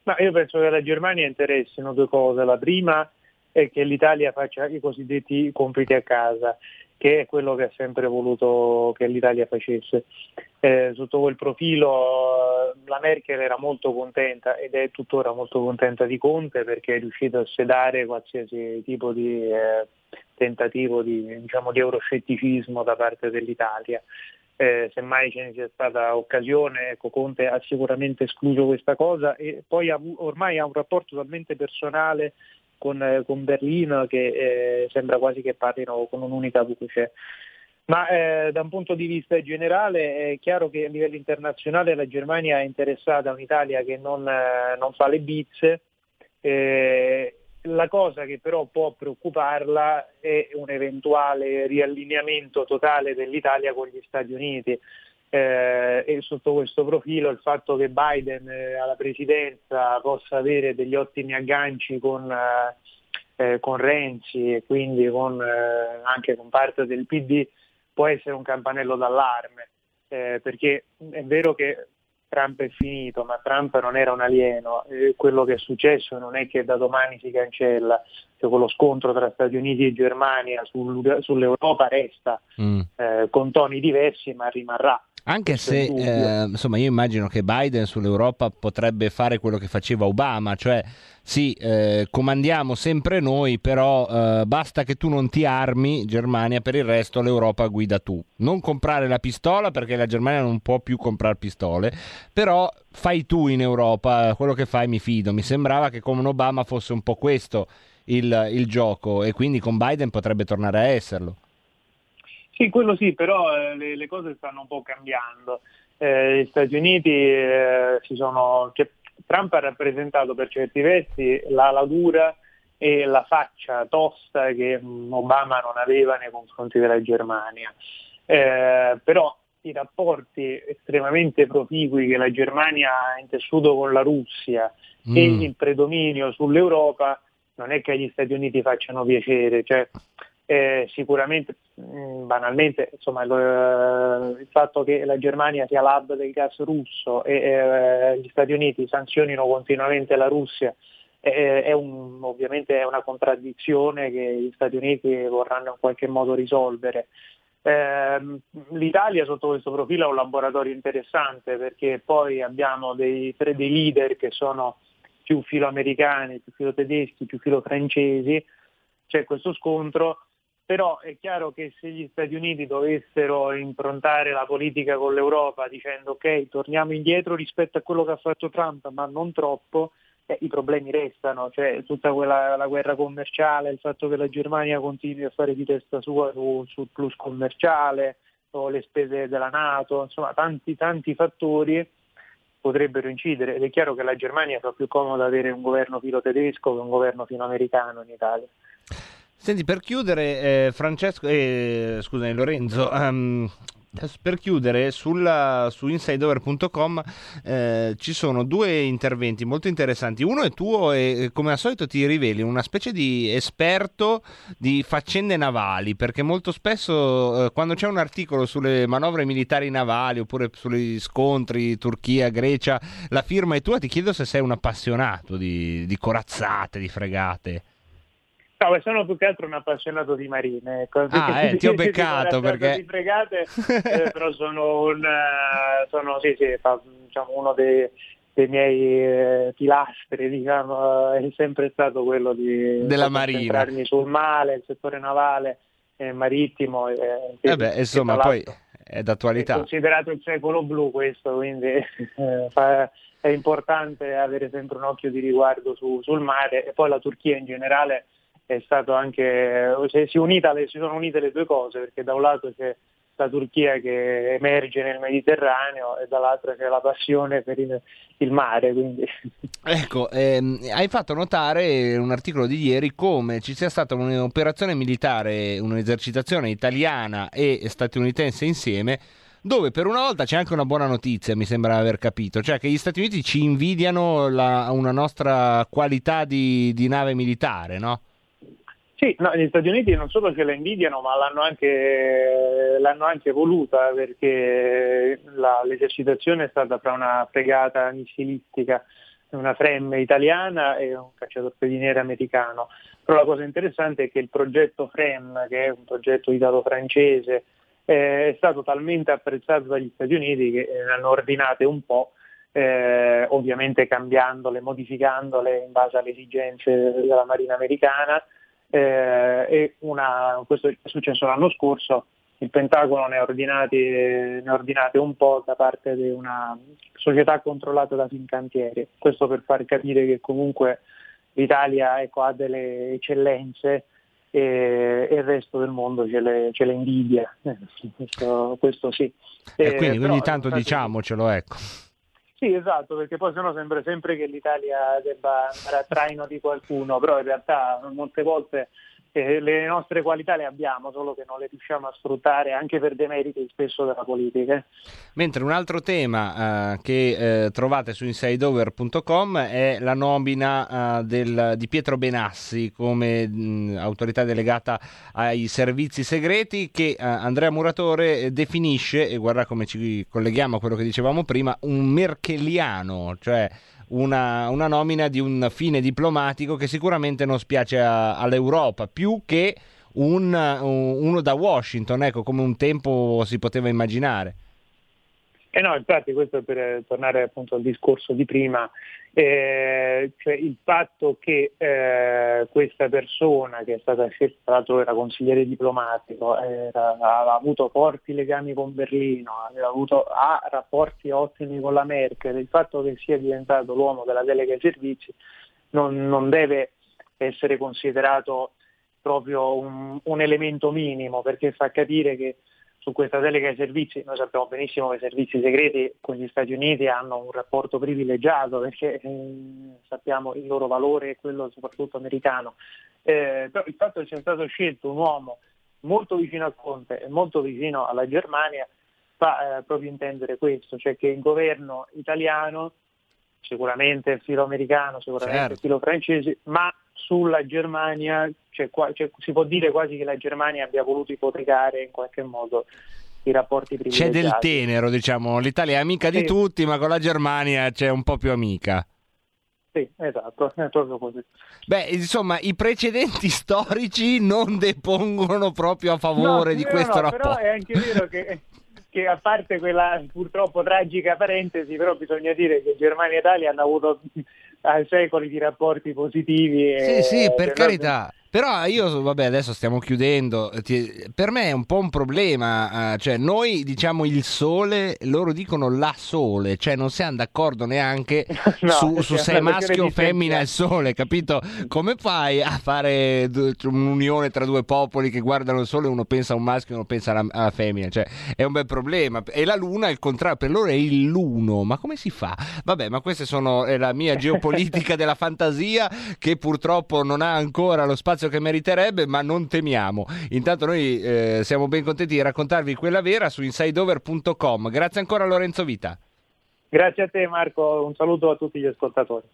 Ma io penso che alla Germania interessino due cose. La prima è che l'Italia faccia i cosiddetti compiti a casa, che è quello che ha sempre voluto che l'Italia facesse. Eh, sotto quel profilo eh, la Merkel era molto contenta ed è tuttora molto contenta di Conte perché è riuscito a sedare qualsiasi tipo di eh, tentativo di, diciamo, di euroscetticismo da parte dell'Italia. Eh, semmai ce ne sia stata occasione, ecco, Conte ha sicuramente escluso questa cosa e poi ha ormai ha un rapporto talmente personale con, eh, con Berlino che eh, sembra quasi che parlino con un'unica voce. Ma eh, da un punto di vista generale è chiaro che a livello internazionale la Germania è interessata a un'Italia che non, eh, non fa le bizze. Eh, la cosa che però può preoccuparla è un eventuale riallineamento totale dell'Italia con gli Stati Uniti. Eh, e sotto questo profilo il fatto che Biden eh, alla presidenza possa avere degli ottimi agganci con, eh, eh, con Renzi e quindi con, eh, anche con parte del PD può essere un campanello d'allarme, eh, perché è vero che Trump è finito, ma Trump non era un alieno, quello che è successo non è che da domani si cancella, cioè quello scontro tra Stati Uniti e Germania sul- sull'Europa resta
Mm.
con toni diversi, ma rimarrà.
Anche se, eh, insomma, io immagino che Biden sull'Europa potrebbe fare quello che faceva Obama, cioè sì, eh, comandiamo sempre noi, però eh, basta che tu non ti armi, Germania, per il resto l'Europa guida tu. Non comprare la pistola perché la Germania non può più comprare pistole, però fai tu in Europa quello che fai, mi fido. Mi sembrava che con Obama fosse un po' questo il, il gioco e quindi con Biden potrebbe tornare a esserlo.
Sì, quello sì, però eh, le, le cose stanno un po' cambiando. Eh, gli Stati Uniti eh, si sono, cioè, Trump ha rappresentato per certi versi l'ala dura e la faccia tosta che mh, Obama non aveva nei confronti della Germania. Eh, però i rapporti estremamente proficui che la Germania ha intessuto con la Russia mm. e il predominio sull'Europa non è che agli Stati Uniti facciano piacere, cioè, eh, sicuramente mh, mm, banalmente insomma, lo, eh, il fatto che la Germania sia l'hub del gas russo e eh, gli Stati Uniti sanzionino continuamente la Russia eh, è un, ovviamente è una contraddizione che gli Stati Uniti vorranno in qualche modo risolvere. Eh, L'Italia sotto questo profilo è un laboratorio interessante perché poi abbiamo dei, tre dei leader che sono più filo-americani, più filo-tedeschi, più filo-francesi, c'è questo scontro, però è chiaro che se gli Stati Uniti dovessero improntare la politica con l'Europa dicendo ok, torniamo indietro rispetto a quello che ha fatto Trump, ma non troppo, eh, i problemi restano, cioè tutta quella la guerra commerciale, il fatto che la Germania continui a fare di testa sua su, sul plus commerciale o le spese della Nato, insomma tanti tanti fattori potrebbero incidere ed è chiaro che la Germania fa più comodo avere un governo filo tedesco che un governo filo americano in Italia.
Senti, per chiudere, eh, Francesco, eh, scusami Lorenzo, um, per chiudere, sulla, su insideover.com eh, ci sono due interventi molto interessanti. Uno è tuo e come al solito ti riveli una specie di esperto di faccende navali, perché molto spesso eh, quando c'è un articolo sulle manovre militari navali oppure sugli scontri Turchia-Grecia, la firma è tua, ti chiedo se sei un appassionato di, di corazzate, di fregate.
No, sono più che altro un appassionato di marine. Ecco.
Ah, eh, ti ho [LAUGHS] beccato perché...
Fregate, [LAUGHS] eh, però sono, un, uh, sono sì, sì, fa, diciamo, uno dei, dei miei eh, pilastri, diciamo, è sempre stato quello di
Della marina.
sul mare, il settore navale, eh, marittimo. Eh,
eh beh, insomma, poi è d'attualità. È
considerato il secolo blu questo, quindi [LAUGHS] eh, fa, è importante avere sempre un occhio di riguardo su, sul mare e poi la Turchia in generale è stato anche, si, unita, si sono unite le due cose, perché da un lato c'è la Turchia che emerge nel Mediterraneo e dall'altro c'è la passione per il, il mare. Quindi. [LAUGHS]
Ecco, ehm, hai fatto notare un articolo di ieri come ci sia stata un'operazione militare, un'esercitazione italiana e statunitense insieme dove per una volta c'è anche una buona notizia, mi sembra aver capito, cioè che gli Stati Uniti ci invidiano la, una nostra qualità di, di nave militare, no?
Sì, no, gli Stati Uniti non solo ce la invidiano, ma l'hanno anche, l'hanno anche voluta perché la, l'esercitazione è stata fra una fregata missilistica, una FREM italiana e un cacciatorpediniere americano. Però la cosa interessante è che il progetto FREM, che è un progetto italo-francese, eh, è stato talmente apprezzato dagli Stati Uniti che ne hanno ordinate un po', eh, ovviamente cambiandole, modificandole in base alle esigenze della Marina americana eh, e una, questo è successo l'anno scorso, il Pentagono ne ha, ordinati, ne ha ordinate un po' da parte di una società controllata da Fincantieri, questo per far capire che comunque l'Italia ecco, ha delle eccellenze e, il resto del mondo ce le, ce le invidia, questo, questo sì.
E quindi ogni tanto diciamocelo, ecco.
Sì, esatto, perché poi sennò sembra sempre che l'Italia debba andare a traino di qualcuno, però in realtà molte volte eh, le nostre qualità le abbiamo, solo che non le riusciamo a sfruttare anche per demeriti spesso della politica.
Mentre un altro tema eh, che eh, trovate su insideover.com è la nomina eh, del, di Pietro Benassi come mh, autorità delegata ai servizi segreti che eh, Andrea Muratore definisce, e guarda come ci colleghiamo a quello che dicevamo prima, un merkelliano, cioè una, una nomina di un fine diplomatico che sicuramente non spiace a, all'Europa, più che un, un, uno da Washington, ecco, come un tempo si poteva immaginare.
Eh no, infatti questo per tornare appunto al discorso di prima, eh, cioè il fatto che eh, questa persona che è stata scelta, tra l'altro era consigliere diplomatico, era, aveva avuto forti legami con Berlino, avuto, ha rapporti ottimi con la Merkel, il fatto che sia diventato l'uomo della delega ai servizi non, non deve essere considerato proprio un, un elemento minimo perché fa capire che su questa delega ai servizi, noi sappiamo benissimo che i servizi segreti con gli Stati Uniti hanno un rapporto privilegiato perché eh, sappiamo il loro valore e quello soprattutto americano. Eh, però il fatto che sia stato scelto un uomo molto vicino a Conte e molto vicino alla Germania fa eh, proprio intendere questo, cioè che il governo italiano, sicuramente filo americano, sicuramente
Certo.
filo francese, ma sulla Germania cioè, qua- cioè, si può dire quasi che la Germania abbia voluto ipotecare in qualche modo i rapporti
C'è
privilegiati.
del tenero, diciamo. L'Italia è amica di
Sì.
tutti, ma con la Germania c'è un po' più amica.
Sì, esatto, è proprio così.
Beh, insomma, i precedenti [LAUGHS] storici non depongono proprio a favore
No,
di questo
no,
rapporto.
Però è anche vero che, che a parte quella purtroppo tragica parentesi, però bisogna dire che Germania e Italia hanno avuto a secoli di rapporti positivi. e-
Sì, sì, per carità. Però io, vabbè, adesso stiamo chiudendo. Ti- Per me è un po' un problema. eh, Cioè, noi diciamo il sole, loro dicono la sole. Cioè, non siamo d'accordo neanche [LAUGHS]
No,
su, su
è
se è maschio o femmina il sole, capito? Come fai a fare d- un'unione tra due popoli che guardano il sole uno pensa a un maschio e uno pensa alla, alla femmina? Cioè, è un bel problema. E la luna, il contrario, per loro è il luno. Ma come si fa? Vabbè, ma questa sono è la mia geopolitica [LAUGHS] della fantasia che purtroppo non ha ancora lo spazio che meriterebbe, ma non temiamo. Intanto noi eh, siamo ben contenti di raccontarvi quella vera su insideover.com. Grazie ancora Lorenzo Vita.
Grazie a te Marco, un saluto a tutti gli ascoltatori.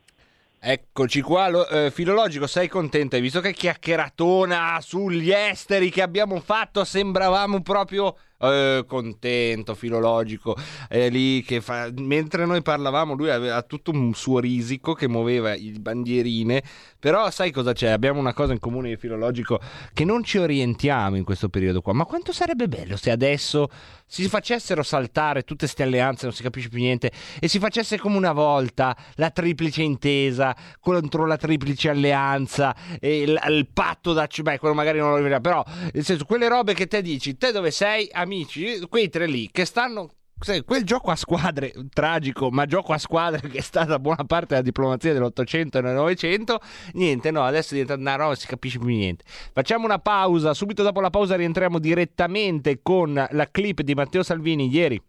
Eccoci qua, lo- eh, filologico, sei contento? Hai visto che chiacchieratona sugli esteri che abbiamo fatto? Sembravamo proprio eh, contento, filologico. È lì che fa... Mentre noi parlavamo, lui aveva tutto un suo risico che muoveva il bandierine. Però sai cosa c'è? Abbiamo una cosa in comune di filologico che non ci orientiamo in questo periodo qua. Ma quanto sarebbe bello se adesso si facessero saltare tutte queste alleanze, non si capisce più niente, e si facesse come una volta la triplice intesa contro la triplice alleanza, il, il patto da... Beh, quello magari non lo rivela, però nel senso, quelle robe che te dici, te dove sei, amici, quei tre lì che stanno... Quel gioco a squadre, tragico, ma gioco a squadre [LAUGHS] che è stata buona parte della diplomazia dell'Ottocento e del Novecento, niente, no, adesso è diventata una roba, non si capisce più niente. Facciamo una pausa, subito dopo la pausa rientriamo direttamente con la clip di Matteo Salvini ieri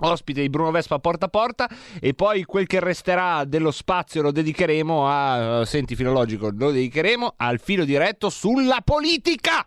ospite di Bruno Vespa porta a porta e poi quel che resterà dello spazio lo dedicheremo a senti filologico lo dedicheremo al filo diretto sulla politica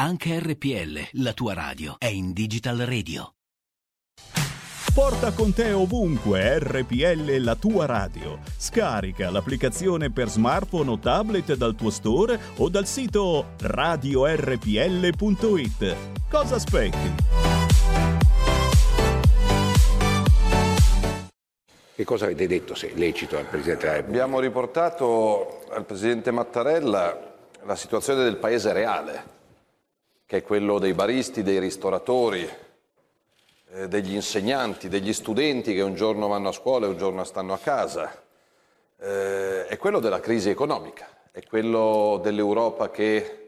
Anche RPL, la tua radio, è in Digital Radio.
Porta con te ovunque RPL la tua radio. Scarica l'applicazione per smartphone o tablet dal tuo store o dal sito radiorpl.it. Cosa aspetti?
Che cosa avete detto, se è lecito, al Presidente della Repubblica?
Abbiamo riportato al Presidente Mattarella la situazione del paese reale, che è quello dei baristi, dei ristoratori, eh, degli insegnanti, degli studenti che un giorno vanno a scuola e un giorno stanno a casa. Eh, è quello della crisi economica, è quello dell'Europa che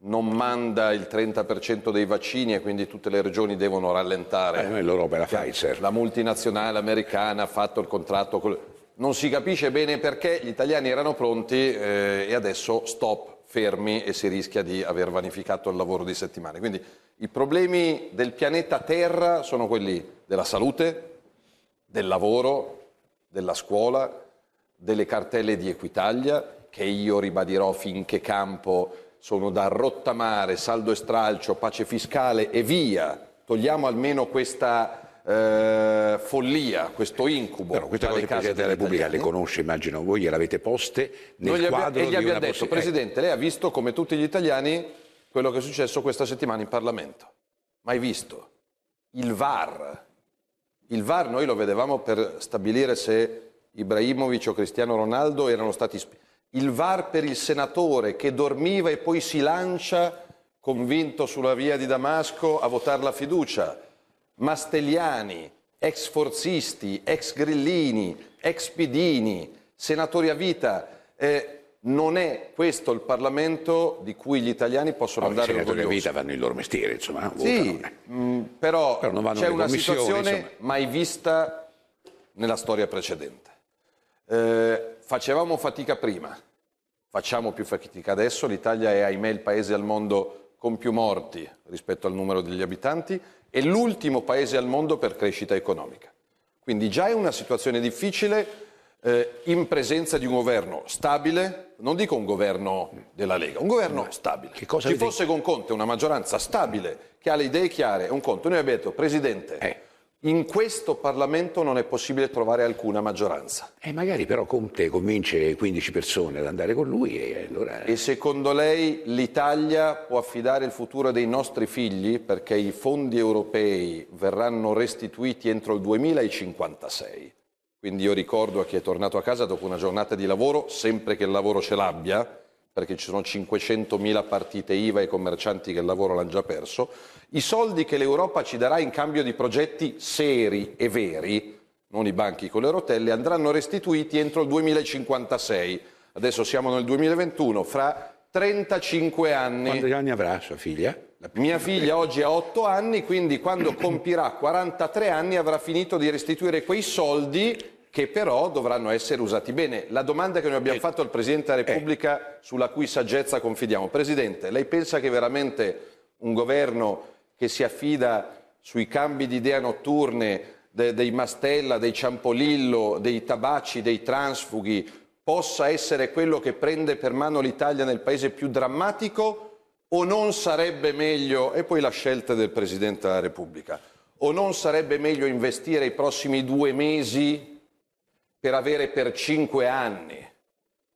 non manda il 30% dei vaccini e quindi tutte le regioni devono rallentare.
Eh, l'Europa è la Pfizer.
La multinazionale americana ha fatto il contratto con... non si capisce bene perché gli italiani erano pronti eh, e adesso stop, fermi e si rischia di aver vanificato il lavoro di settimane. Quindi i problemi del pianeta Terra sono quelli della salute, del lavoro, della scuola, delle cartelle di Equitalia, che io ribadirò finché campo sono da rottamare, saldo e stralcio, pace fiscale e via. Togliamo almeno questa eh, follia, questo incubo.
Però queste cose il Presidente della Repubblica le conosce, immagino voi, gliel'avete poste nel
Noi
quadro
e gli
di
abbia
una
detto,
possi-
Presidente, lei ha visto come tutti gli italiani quello che è successo questa settimana in Parlamento. Mai visto. Il VAR. Il VAR noi lo vedevamo per stabilire se Ibrahimovic o Cristiano Ronaldo erano stati... il VAR per il senatore che dormiva e poi si lancia convinto sulla via di Damasco a votare la fiducia. Mastelliani, ex forzisti, ex grillini, ex pidini, senatori a vita. Eh, non è questo il Parlamento di cui gli italiani possono
I
andare
senatori a
orgogliosi.
vita fanno il loro mestiere, insomma.
Sì, mh, però,
Però non vanno
c'è una situazione
insomma.
mai vista nella storia precedente. Eh, facevamo fatica prima, facciamo più fatica adesso. L'Italia è, ahimè, il paese al mondo con più morti rispetto al numero degli abitanti e l'ultimo paese al mondo per crescita economica. Quindi già è una situazione difficile eh, in presenza di un governo stabile, non dico un governo della Lega, un governo stabile.
cosa
Ci fosse con Conte una maggioranza stabile che ha le idee chiare, è un conto. Noi abbiamo detto, Presidente,
Eh.
In questo Parlamento non è possibile trovare alcuna maggioranza.
E magari però Conte convince 15 persone ad andare con lui e allora...
E secondo lei l'Italia può affidare il futuro dei nostri figli perché i fondi europei verranno restituiti entro il 2056? Quindi io ricordo a chi è tornato a casa dopo una giornata di lavoro, sempre che il lavoro ce l'abbia, perché ci sono 500.000 partite IVA e commercianti che il lavoro l'hanno già perso, i soldi che l'Europa ci darà in cambio di progetti seri e veri, non i banchi con le rotelle, andranno restituiti entro il 2056. Adesso siamo nel 2021, fra 35 anni.
Quanti anni avrà sua figlia?
Mia figlia oggi ha 8 anni, quindi quando compirà 43 anni avrà finito di restituire quei soldi che però dovranno essere usati bene. La domanda che noi abbiamo fatto al Presidente della Repubblica, sulla cui saggezza confidiamo, Presidente, lei pensa che veramente un governo che si affida sui cambi di idea notturne de- dei Mastella, dei Ciampolillo, dei Tabacci, dei transfughi, possa essere quello che prende per mano l'Italia nel paese più drammatico o non sarebbe meglio, e poi la scelta del Presidente della Repubblica, o non sarebbe meglio investire i prossimi due mesi per avere per cinque anni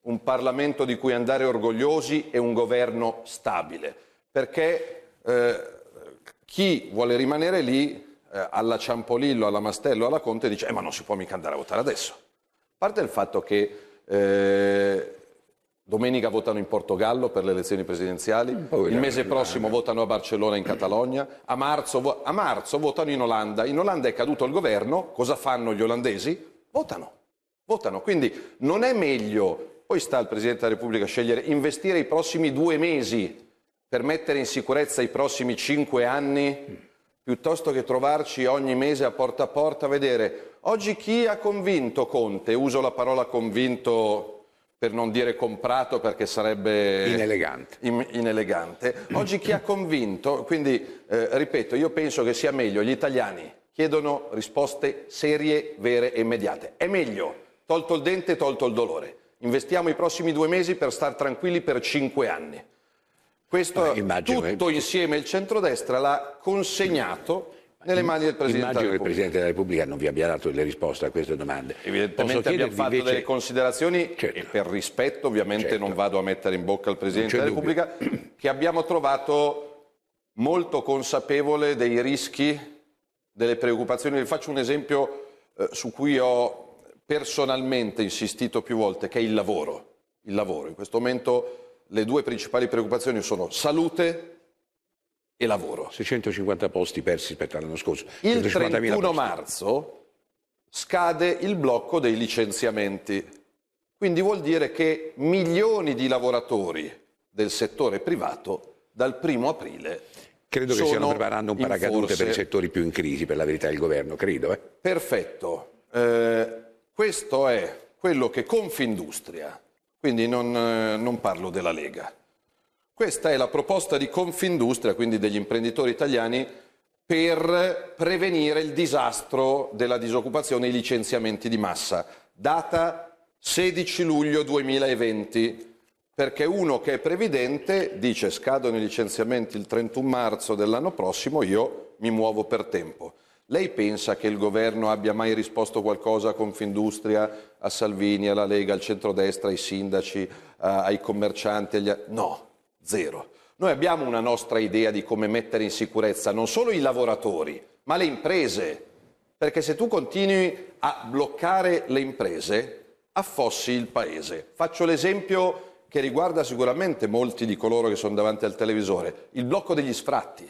un Parlamento di cui andare orgogliosi e un governo stabile? Perché eh, chi vuole rimanere lì, eh, alla Ciampolillo, alla Mastello, alla Conte, dice, eh, ma non si può mica andare a votare adesso. A parte il fatto che eh, domenica votano in Portogallo per le elezioni presidenziali, il mese prossimo votano a Barcellona in Catalogna, a marzo, a marzo votano in Olanda. In Olanda è caduto il governo, cosa fanno gli olandesi? Votano, votano. Quindi non è meglio, poi sta al Presidente della Repubblica a scegliere, investire i prossimi due mesi per mettere in sicurezza i prossimi cinque anni piuttosto che trovarci ogni mese a porta a porta a vedere oggi chi ha convinto Conte, uso la parola convinto per non dire comprato perché sarebbe
Inelegante.
im- inelegante. Oggi chi ha convinto, quindi eh, ripeto, io penso che sia meglio, gli italiani chiedono risposte serie, vere e immediate. È meglio, tolto il dente, tolto il dolore. Investiamo i prossimi due mesi per star tranquilli per cinque anni. Questo
immagino che-
tutto insieme il centrodestra l'ha consegnato nelle mani del Presidente
Immagino
della
che il
Repubblica.
Presidente della Repubblica non vi abbia dato le risposte a queste domande.
Evidentemente abbiamo fatto
invece-
delle considerazioni e per rispetto ovviamente
Certo.
non vado a mettere in bocca al Presidente della Repubblica che abbiamo trovato molto consapevole dei rischi, delle preoccupazioni. Vi faccio un esempio eh, su cui ho personalmente insistito più volte, che è il lavoro. Il lavoro. In questo momento le due principali preoccupazioni sono salute e lavoro.
650 posti persi rispetto all'anno scorso.
Il
150.000
31
posti.
marzo scade il blocco dei licenziamenti. Quindi vuol dire che milioni di lavoratori del settore privato dal primo aprile
Credo che stiano preparando un paracadute
forse.
per i settori più in crisi, per la verità, il governo, credo. Eh.
Perfetto. Eh, questo è quello che Confindustria, quindi non, eh, non parlo della Lega, questa è la proposta di Confindustria, quindi degli imprenditori italiani, per prevenire il disastro della disoccupazione e i licenziamenti di massa. Data 16 luglio 2020, perché uno che è previdente dice scadono i licenziamenti il 31 marzo dell'anno prossimo, io mi muovo per tempo. Lei pensa che il governo abbia mai risposto qualcosa a Confindustria, a Salvini, alla Lega, al centrodestra, ai sindaci, a- ai commercianti? Agli... No, zero. Noi abbiamo una nostra idea di come mettere in sicurezza non solo i lavoratori, ma le imprese. Perché se tu continui a bloccare le imprese, affossi il paese. Faccio l'esempio che riguarda sicuramente molti di coloro che sono davanti al televisore, il blocco degli sfratti.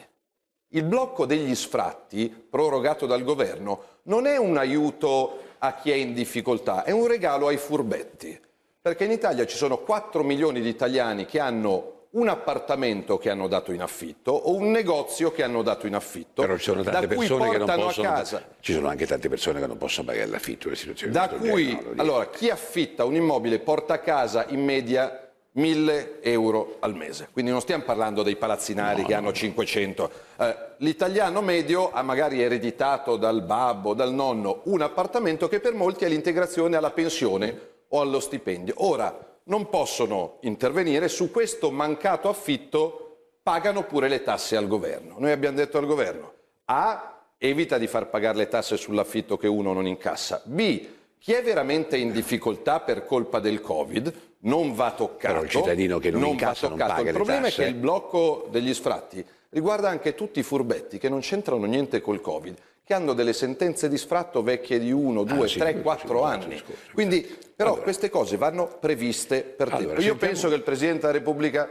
Il blocco degli sfratti, prorogato dal governo, non è un aiuto a chi è in difficoltà, è un regalo ai furbetti. Perché in Italia ci sono 4 milioni di italiani che hanno un appartamento che hanno dato in affitto o un negozio che hanno dato in affitto,
Però ci sono tante persone che non possono
a casa
Ci sono anche tante persone che non possono pagare l'affitto, le situazioni
da cui allora chi affitta un immobile porta a casa in media 1000 euro al mese. Quindi non stiamo parlando dei palazzinari che hanno 500. Eh, l'italiano medio ha magari ereditato dal babbo, dal nonno, un appartamento che per molti è l'integrazione alla pensione o allo stipendio. Ora non possono intervenire su questo mancato affitto, pagano pure le tasse al governo. Noi abbiamo detto al governo A evita di far pagare le tasse sull'affitto che uno non incassa. B chi è veramente in difficoltà per colpa del Covid non va toccato.
Però il cittadino che non
va
incassa non
toccato.
paga
Il
le
problema è che il blocco degli sfratti riguarda anche tutti i furbetti che non c'entrano niente col Covid, che hanno delle sentenze di sfratto vecchie di 1, 2,
Ah, sì,
3,
sì,
4
sì,
anni. Quindi, però
Allora.
queste cose vanno previste per
Allora,
tempo. Io
sentiamo-
penso che il Presidente della Repubblica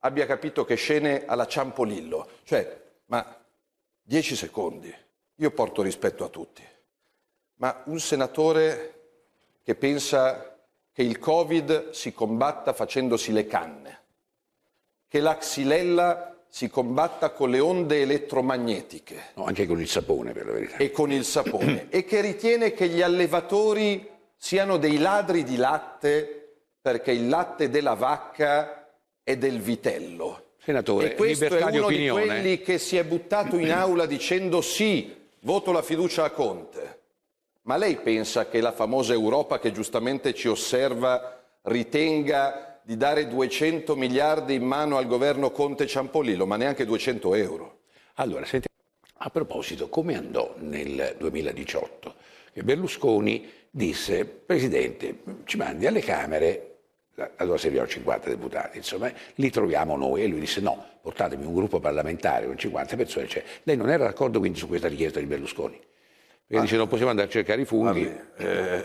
abbia capito che scene alla Ciampolillo, cioè, ma 10 secondi, io porto rispetto a tutti, ma un senatore che pensa che il Covid si combatta facendosi le canne, che la xylella si combatta con le onde elettromagnetiche
No, anche con il sapone, per la verità.
e con il sapone [CLEARS THROAT] e che ritiene che gli allevatori siano dei ladri di latte perché il latte della vacca è del vitello.
Senatore,
e questo è
di
uno di
opinione.
quelli che si è buttato in aula dicendo sì, voto la fiducia a Conte. Ma lei pensa che la famosa Europa che giustamente ci osserva ritenga di dare 200 miliardi in mano al governo Conte Ciampolillo, ma neanche 200 euro?
Allora, senti, a proposito, come andò nel 2018? Che Berlusconi disse, Presidente, ci mandi alle Camere, allora servivano 50 deputati, insomma, li troviamo noi. E lui disse, no, portatemi un gruppo parlamentare con 50 persone. Cioè, lei non era d'accordo quindi su questa richiesta di Berlusconi? Perché dice, non possiamo andare a cercare i funghi.
Eh,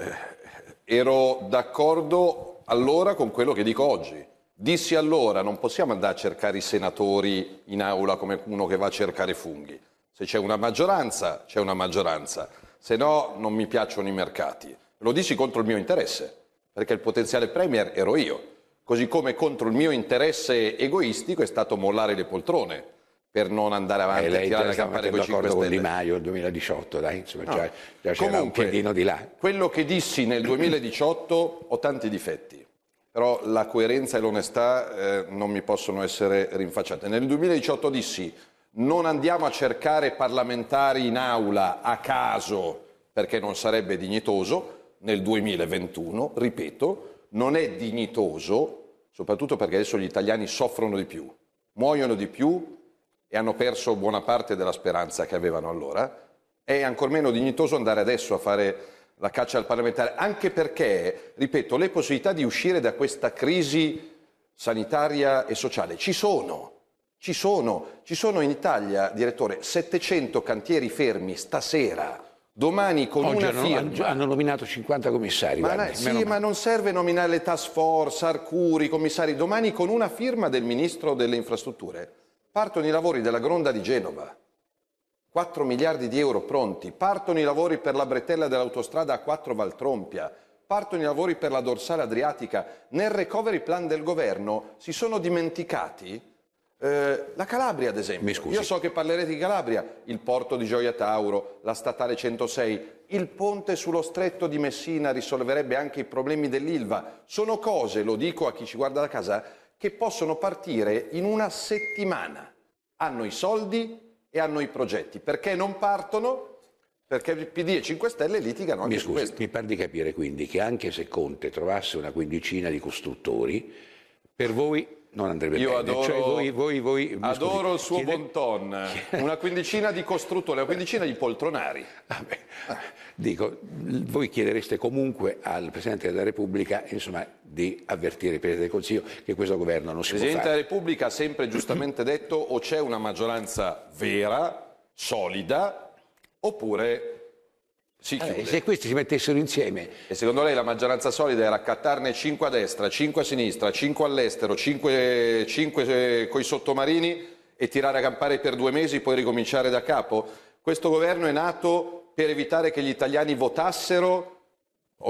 ero d'accordo allora con quello che dico oggi. Dissi allora, non possiamo andare a cercare i senatori in aula come uno che va a cercare funghi. Se c'è una maggioranza, c'è una maggioranza. Se no, non mi piacciono i mercati. Lo dissi contro il mio interesse, perché il potenziale premier ero io. Così come contro il mio interesse egoistico è stato mollare le poltrone per non andare avanti
E
a
lei
tirare
già
la campana con i
mettendo
5
d'accordo con Di
Stelle.
Maio nel 2018, dai, insomma, già,
No.
già c'era un piedino di là.
Quello che dissi nel 2018 ho tanti difetti, però la coerenza e l'onestà eh, non mi possono essere rinfacciate. Nel 2018 dissi non andiamo a cercare parlamentari in aula a caso perché non sarebbe dignitoso. Nel 2021, ripeto, non è dignitoso, soprattutto perché adesso gli italiani soffrono di più, muoiono di più e hanno perso buona parte della speranza che avevano allora, è ancor meno dignitoso andare adesso a fare la caccia al parlamentare, anche perché, ripeto, le possibilità di uscire da questa crisi sanitaria e sociale ci sono. Ci sono, ci sono in Italia, direttore, 700 cantieri fermi stasera. Domani con
Oggi
una
hanno,
firma.
hanno nominato 50 commissari.
Ma,
guardi,
sì,
male.
ma non serve nominare le task force, Arcuri, commissari. Domani con una firma del ministro delle infrastrutture partono i lavori della Gronda di Genova. 4 miliardi di euro pronti. Partono i lavori per la bretella dell'autostrada A4 Valtrompia. Partono i lavori per la dorsale adriatica. Nel recovery plan del governo si sono dimenticati Eh, la Calabria, ad esempio. Io so che parlerete di Calabria, il porto di Gioia Tauro, la statale 106, il ponte sullo stretto di Messina risolverebbe anche i problemi dell'Ilva. Sono cose, lo dico a chi ci guarda da casa, che possono partire in una settimana. Hanno i soldi e hanno i progetti. Perché non partono? Perché PD e 5 Stelle litigano anche
Mi
su
scusi,
questo.
mi pare di capire quindi che anche se Conte trovasse una quindicina di costruttori, per voi non andrebbe
Io
bene.
adoro,
Cioè, voi, voi, voi,
adoro
scusi,
il suo
chiede-
bon ton, [LAUGHS] una quindicina di costruttori, una quindicina di poltronari.
Dico, voi chiedereste comunque al Presidente della Repubblica insomma, di avvertire il Presidente del Consiglio che questo governo non
Il
si può
Presidente
fare.
della Repubblica ha sempre giustamente [CLEARS THROAT] detto o c'è una maggioranza vera, solida, oppure si
Eh,
chiude.
se questi si mettessero insieme
E secondo lei la maggioranza solida era accattarne 5 a destra, 5 a sinistra, 5 all'estero, 5, con i sottomarini e tirare a campare per due mesi, poi ricominciare da capo? Questo governo è nato per evitare che gli italiani votassero,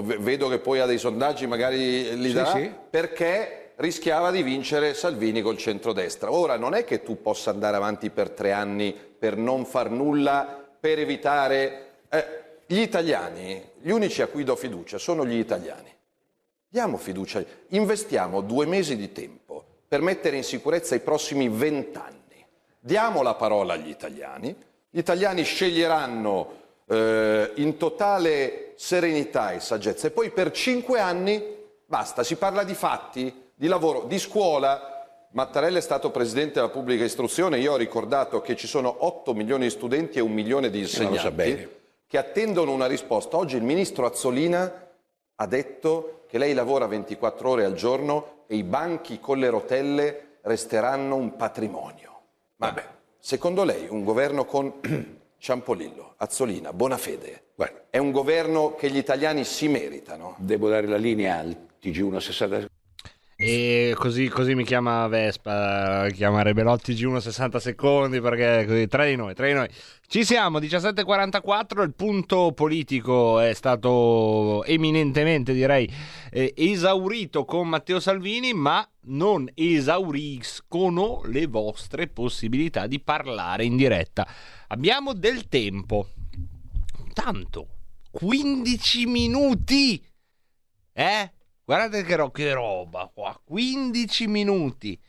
vedo che poi ha dei sondaggi, magari li
Sì,
darà,
sì.
perché rischiava di vincere Salvini col centrodestra. Ora non è che tu possa andare avanti per tre anni per non far nulla, per evitare... eh, gli italiani, gli unici a cui do fiducia sono gli italiani. Diamo fiducia, investiamo due mesi di tempo per mettere in sicurezza i prossimi vent'anni. Diamo la parola agli italiani, gli italiani sceglieranno eh, in totale serenità e saggezza e poi per cinque anni basta, si parla di fatti, di lavoro, di scuola. Mattarella è stato presidente della pubblica istruzione, io ho ricordato che ci sono 8 milioni di studenti e un milione di insegnanti che attendono una risposta. Oggi il ministro Azzolina ha detto che lei lavora 24 ore al giorno e i banchi con le rotelle resteranno un patrimonio. Vabbè, secondo lei un governo con [CLEARS THROAT] Ciampolillo, Azzolina, Bonafede, è un governo che gli italiani si meritano?
Devo dare la linea al TG1 60
E così, così mi chiama Vespa, chiamare Belotti G1 60 secondi perché così, tra di noi, tra di noi. Ci siamo, 17.44, il punto politico è stato eminentemente direi eh, esaurito con Matteo Salvini, ma non esauriscono le vostre possibilità di parlare in diretta. Abbiamo del tempo, tanto, 15 minuti, eh? Guardate che, ro- che roba qua, 15 minuti.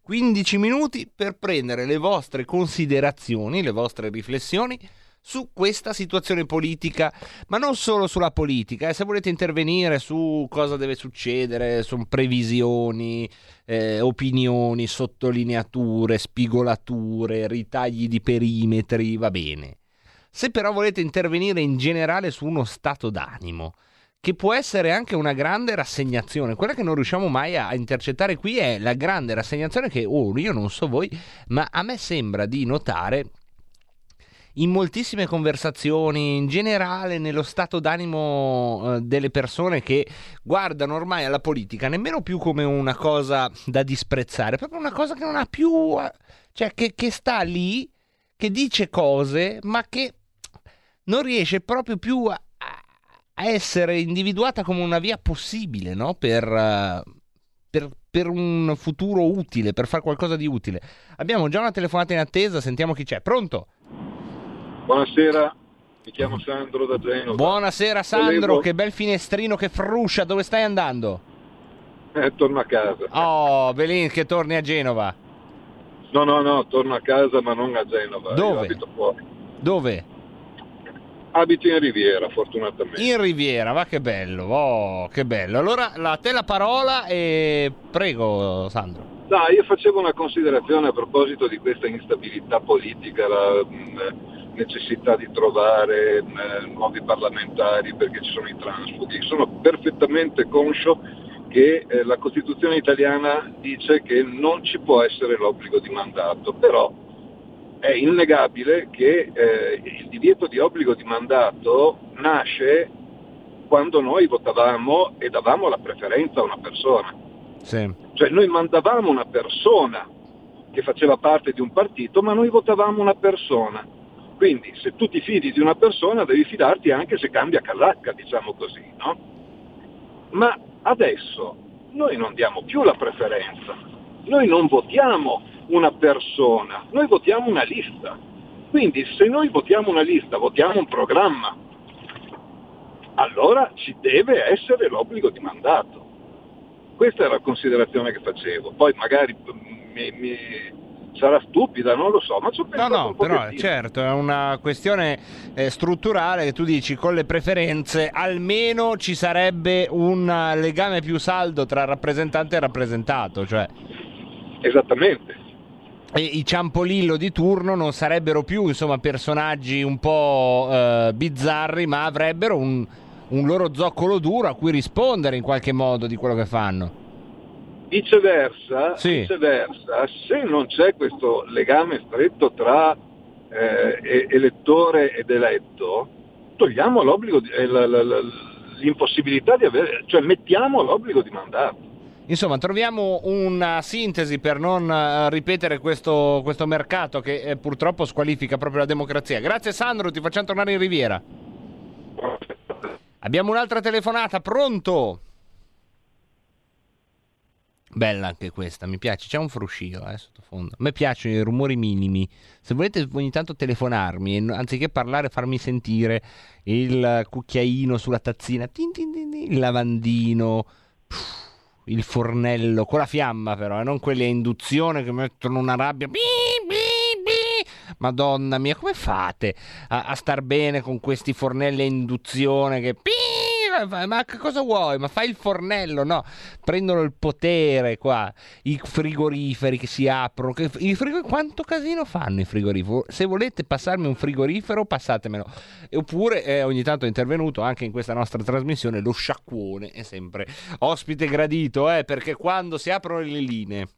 15 minuti per prendere le vostre considerazioni, le vostre riflessioni su questa situazione politica, ma non solo sulla politica, eh, se volete intervenire su cosa deve succedere, su previsioni, eh, opinioni, sottolineature, spigolature, ritagli di perimetri, va bene. Se però volete intervenire in generale su uno stato d'animo, che può essere anche una grande rassegnazione. Quella che non riusciamo mai a intercettare qui è la grande rassegnazione che, oh, io non so voi, ma a me sembra di notare in moltissime conversazioni, in generale nello stato d'animo eh, delle persone che guardano ormai alla politica nemmeno più come una cosa da disprezzare, proprio una cosa che non ha più, eh, cioè che, che sta lì, che dice cose, ma che non riesce proprio più a, a essere individuata come una via possibile, no? Per, eh, per, per un futuro utile, per fare qualcosa di utile. Abbiamo già una telefonata in attesa, sentiamo chi c'è. Pronto?
Buonasera, mi chiamo Sandro da Genova.
Buonasera Sandro,
Volevo-
che bel finestrino che fruscia, dove stai andando?
Eh, torno a casa.
Oh, Belin che torni a Genova.
No, no, no, torno a casa ma non a Genova.
Dove? Dove?
Abito in Riviera, fortunatamente.
In Riviera, va che bello, oh, che bello. Allora, la, a te la parola e prego Sandro.
No, io facevo una considerazione a proposito di questa instabilità politica, la mh, necessità di trovare mh, nuovi parlamentari perché ci sono i transfughi. Sono perfettamente conscio che eh, la Costituzione italiana dice che non ci può essere l'obbligo di mandato, però è innegabile che eh, il divieto di obbligo di mandato nasce quando noi votavamo e davamo la preferenza a una persona.
Sì.
Cioè noi mandavamo una persona che faceva parte di un partito, ma noi votavamo una persona. Quindi se tu ti fidi di una persona devi fidarti anche se cambia casacca, diciamo così, no? Ma adesso noi non diamo più la preferenza, noi non votiamo una persona, noi votiamo una lista. Quindi se noi votiamo una lista, votiamo un programma, allora ci deve essere l'obbligo di mandato. Questa è la considerazione che facevo. Poi magari mi, mi sarà stupida, non lo so, ma ci ho
No,
pensato
no,
un
però certo, è una questione eh, strutturale che tu dici con le preferenze almeno ci sarebbe un legame più saldo tra rappresentante e rappresentato, cioè
Esattamente.
E i ciampolillo di turno non sarebbero più insomma personaggi un po' eh, bizzarri, ma avrebbero un, un loro zoccolo duro a cui rispondere in qualche modo di quello che fanno.
Viceversa,
Sì.
viceversa, se non c'è questo legame stretto tra eh, elettore ed eletto, togliamo l'obbligo, di- eh, la- la- la- l'impossibilità di avere, cioè mettiamo l'obbligo di mandato.
Insomma, troviamo una sintesi per non eh, ripetere questo, questo mercato che eh, purtroppo squalifica proprio la democrazia. Grazie Sandro, ti facciamo tornare in Riviera. Abbiamo un'altra telefonata, pronto? Bella anche questa, mi piace, c'è un fruscio eh, sottofondo. A me piacciono i rumori minimi. Se volete ogni tanto telefonarmi, anziché parlare farmi sentire il cucchiaino sulla tazzina, tin tin tin, il lavandino, pff, il fornello con la fiamma però, e non quelli a induzione che mettono una rabbia. Bi, bi, bi. Madonna mia, come fate a, a star bene con questi fornelli a induzione che... pi- Ma che cosa vuoi? Ma fai il fornello, no? Prendono il potere qua, i frigoriferi che si aprono. Che, frigor- quanto casino fanno i frigoriferi? Se volete passarmi un frigorifero, passatemelo. Oppure eh, ogni tanto è intervenuto anche in questa nostra trasmissione lo sciacquone, è sempre ospite gradito, eh, perché quando si aprono le linee,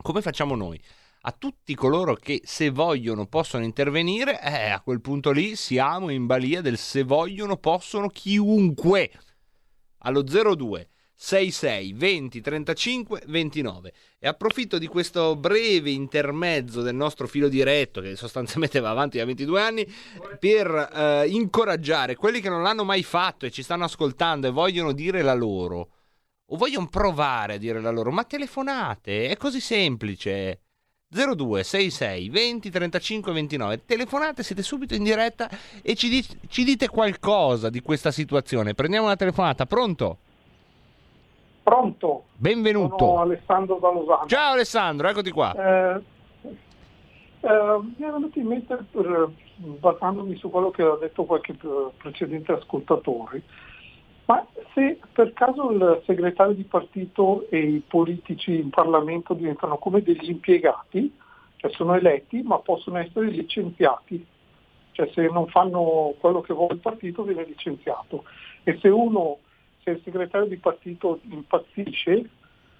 come facciamo noi? A tutti coloro che se vogliono possono intervenire, eh, a quel punto lì siamo in balia del se vogliono possono chiunque. Allo 02 66 20 35 29 e approfitto di questo breve intermezzo del nostro filo diretto che sostanzialmente va avanti da 22 anni per eh, incoraggiare quelli che non l'hanno mai fatto e ci stanno ascoltando e vogliono dire la loro. O vogliono provare a dire la loro ma telefonate è così semplice 02 66 20 35 29 telefonate siete subito in diretta e ci, di- ci dite qualcosa di questa situazione prendiamo una telefonata pronto?
Pronto?
benvenuto
Sono Alessandro da Losano.
ciao Alessandro eccoti qua
Eh, eh, mi è venuto in mente, per- basandomi su quello che ha detto qualche pre- precedente ascoltatore, ma se per caso il segretario di partito e i politici in Parlamento diventano come degli impiegati, cioè sono eletti ma possono essere licenziati, cioè se non fanno quello che vuole il partito viene licenziato e se uno, se il segretario di partito impazzisce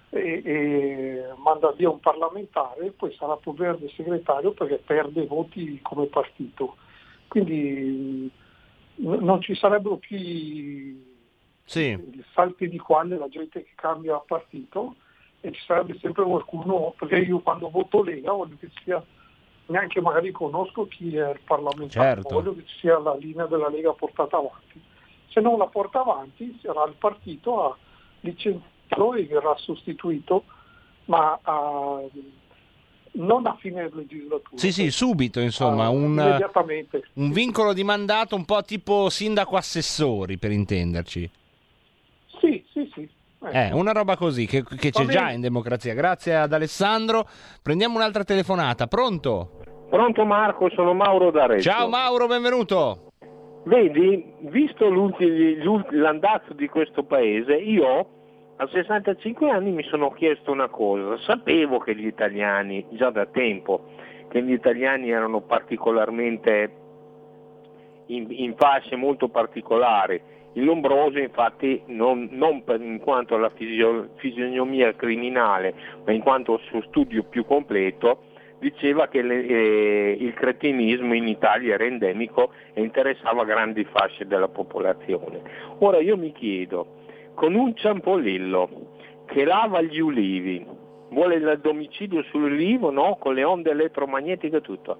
e, e manda via un parlamentare, poi sarà problema del segretario perché perde voti come partito. Quindi non ci sarebbero più
sì.
i salti di quale la gente che cambia partito e ci sarebbe sempre qualcuno, perché io quando voto Lega voglio che ci sia, neanche magari conosco chi è il parlamentare,
Certo.
voglio che ci sia la linea della Lega portata avanti. Se non la porta avanti sarà il partito a licenziarlo e verrà sostituito, ma a- non a fine legislatura.
sì sì subito insomma
Ah,
un,
immediatamente.
un vincolo di mandato un po' tipo sindaco assessori per intenderci
Sì, sì, sì.
Eh, una roba così che, che c'è già in democrazia. Grazie ad Alessandro. Prendiamo un'altra telefonata. Pronto?
Pronto Marco, sono Mauro D'Arezzo.
Ciao Mauro, benvenuto.
Vedi, visto l'andazzo di questo paese, io a 65 anni mi sono chiesto una cosa. Sapevo che gli italiani, già da tempo, che gli italiani erano particolarmente in, in fasce molto particolari. Il Lombroso infatti non, non per- in quanto alla fisio- fisionomia criminale, ma in quanto al suo studio più completo, diceva che le- eh, il cretinismo in Italia era endemico e interessava grandi fasce della popolazione. Ora io mi chiedo, con un ciampolillo che lava gli ulivi, vuole il domicilio sull'ulivo, no? Con le onde elettromagnetiche e tutto.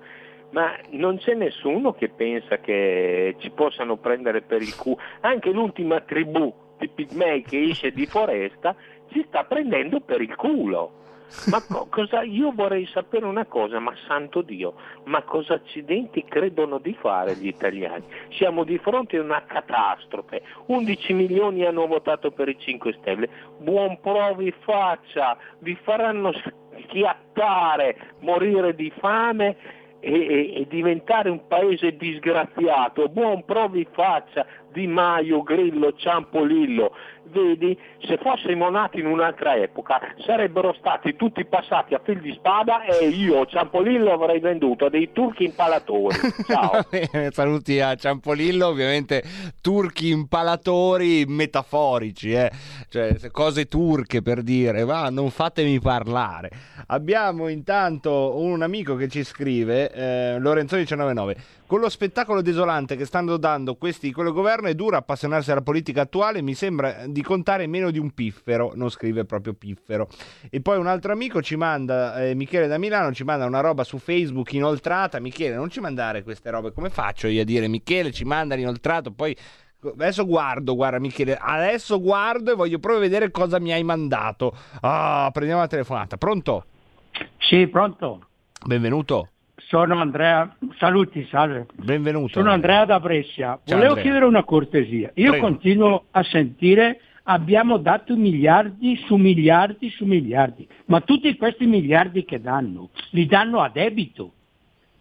Ma non c'è nessuno che pensa che ci possano prendere per il culo. Anche l'ultima tribù di pigmei che esce di foresta ci sta prendendo per il culo. Ma co- cosa, io vorrei sapere una cosa, ma santo Dio, ma cosa accidenti credono di fare gli italiani? Siamo di fronte a una catastrofe, 11 milioni hanno votato per i 5 Stelle, buon provi faccia, vi faranno schiattare, morire di fame e, e- diventare un paese disgraziato, buon provi faccia, Di Maio, Grillo, Ciampolillo, vedi, se fossimo nati in un'altra epoca sarebbero stati tutti passati a fil di spada e io Ciampolillo avrei venduto a dei turchi impalatori. [LAUGHS] Ciao.
Bene, saluti a Ciampolillo, ovviamente turchi impalatori metaforici, eh? cioè se- cose turche per dire, ma non fatemi parlare. Abbiamo intanto un amico che ci scrive, eh, Lorenzoni 199, con lo spettacolo desolante che stanno dando questi di quello governo è duro appassionarsi alla politica attuale, mi sembra di contare meno di un piffero, non scrive proprio piffero. E poi un altro amico ci manda, eh, Michele da Milano, ci manda una roba su Facebook inoltrata. Michele, non ci mandare queste robe, come faccio io a dire Michele ci manda l'inoltrato, poi adesso guardo, guarda Michele, adesso guardo e voglio proprio vedere cosa mi hai mandato. Ah, prendiamo la telefonata. Pronto?
Sì, pronto.
Benvenuto.
Sono Andrea, saluti, salve.
Benvenuto.
Sono Andrea da Brescia.
Ciao,
Volevo
Andrea.
chiedere una cortesia. Io
Prego.
continuo a sentire abbiamo dato miliardi su miliardi su miliardi, ma tutti questi miliardi che danno, li danno a debito.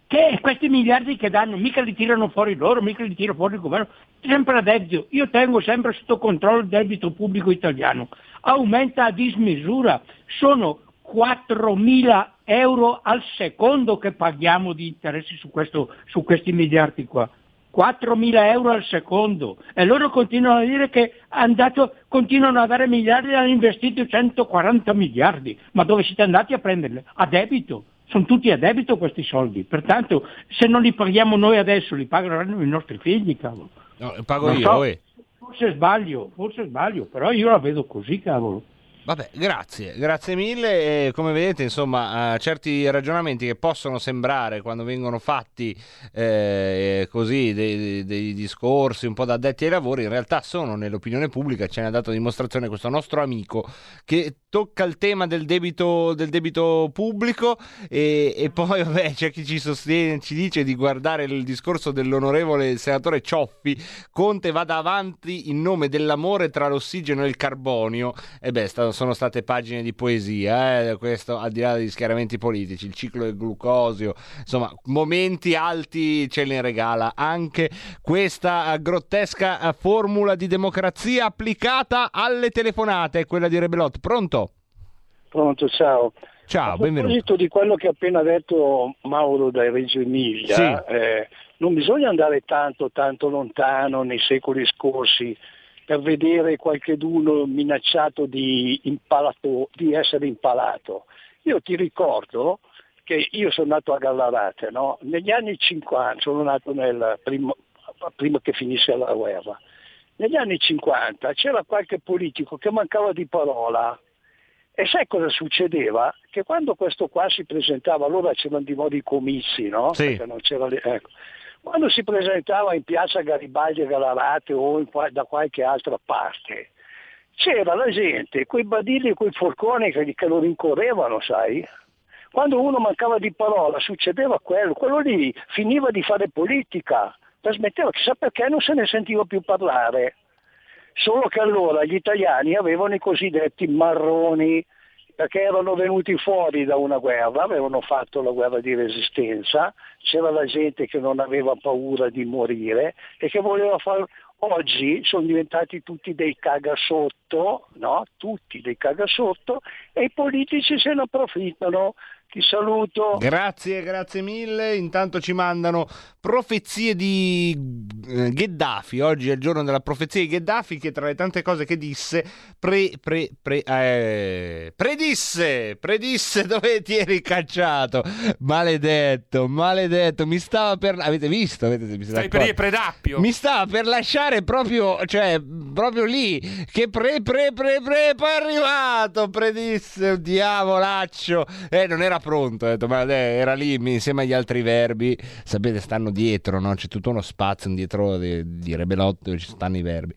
Che questi miliardi che danno mica li tirano fuori loro, mica li tira fuori il governo, sempre a debito. Io tengo sempre sotto controllo il debito pubblico italiano. Aumenta a dismisura. Sono 4.000 euro al secondo che paghiamo di interessi su, questo- su questi miliardi qua. 4.000 euro al secondo e loro continuano a dire che hanno dato- continuano a dare miliardi e hanno investito 140 miliardi. Ma dove siete andati a prenderli? A debito. Sono tutti a debito questi soldi. Pertanto se non li paghiamo noi adesso li pagheranno i nostri figli, cavolo.
No, pago
Non
io,
so,
eh.
Forse sbaglio, forse sbaglio, però io la vedo così, cavolo.
Vabbè, grazie, grazie mille. E come vedete, insomma, eh, certi ragionamenti che possono sembrare quando vengono fatti eh, così dei, dei- discorsi un po' da addetti ai lavori, in realtà sono nell'opinione pubblica. Ce ne ha dato dimostrazione questo nostro amico che tocca il tema del debito, del debito pubblico e, e poi [LAUGHS] vabbè, c'è chi ci sostiene, ci dice di guardare il discorso dell'onorevole senatore Cioffi. Conte vada avanti in nome dell'amore tra l'ossigeno e il carbonio. E beh, sta- sono state pagine di poesia, eh, questo al di là degli schieramenti politici, il ciclo del glucosio, insomma, momenti alti ce ne regala anche questa eh, grottesca eh, formula di democrazia applicata alle telefonate, quella di Rebelot. Pronto?
Pronto, ciao.
Ciao,
A
benvenuto.
proposito di quello che ha appena detto Mauro da Reggio Emilia,
Sì.
eh, non bisogna andare tanto, tanto lontano nei secoli scorsi per vedere qualcheduno minacciato di, impalato- di essere impalato. Io ti ricordo che io sono nato a Gallarate, no? negli anni 50, sono nato nel primo- prima che finisse la guerra. Negli anni 50 c'era qualche politico che mancava di parola, e sai cosa succedeva? Che quando questo qua si presentava, allora c'erano di modo i comizi, no?
Sì.
Ecco. Quando si presentava in piazza Garibaldi e Galarate o in da qualche altra parte, c'era la gente, quei badilli e quei forconi che, che lo rincorrevano, sai? Quando uno mancava di parola succedeva quello, quello lì finiva di fare politica, trasmetteva, chissà perché non se ne sentiva più parlare. Solo che allora gli italiani avevano i cosiddetti marroni, perché erano venuti fuori da una guerra, avevano fatto la guerra di resistenza, c'era la gente che non aveva paura di morire e che voleva fare... Oggi sono diventati tutti dei cagasotto, no? Tutti dei cagasotto e i politici se ne approfittano. Ti saluto.
Grazie, grazie mille. Intanto ci mandano profezie di eh, Gheddafi. Oggi è il giorno della profezia di Gheddafi che tra le tante cose che disse pre, pre, pre, eh, predisse, predisse [LAUGHS] dove ti eri cacciato. Maledetto, maledetto. Mi stava per... Avete visto? Avete, mi
Stai per dire predappio.
Mi stava per lasciare proprio, cioè, proprio lì. Che pre, pre, pre, pre, poi è arrivato. Predisse un diavolaccio. Eh, non era pronto. Detto, ma eh, era lì insieme agli altri verbi. Sapete, stanno dietro, no? C'è tutto uno spazio dietro di, di Rebelot dove ci stanno i verbi.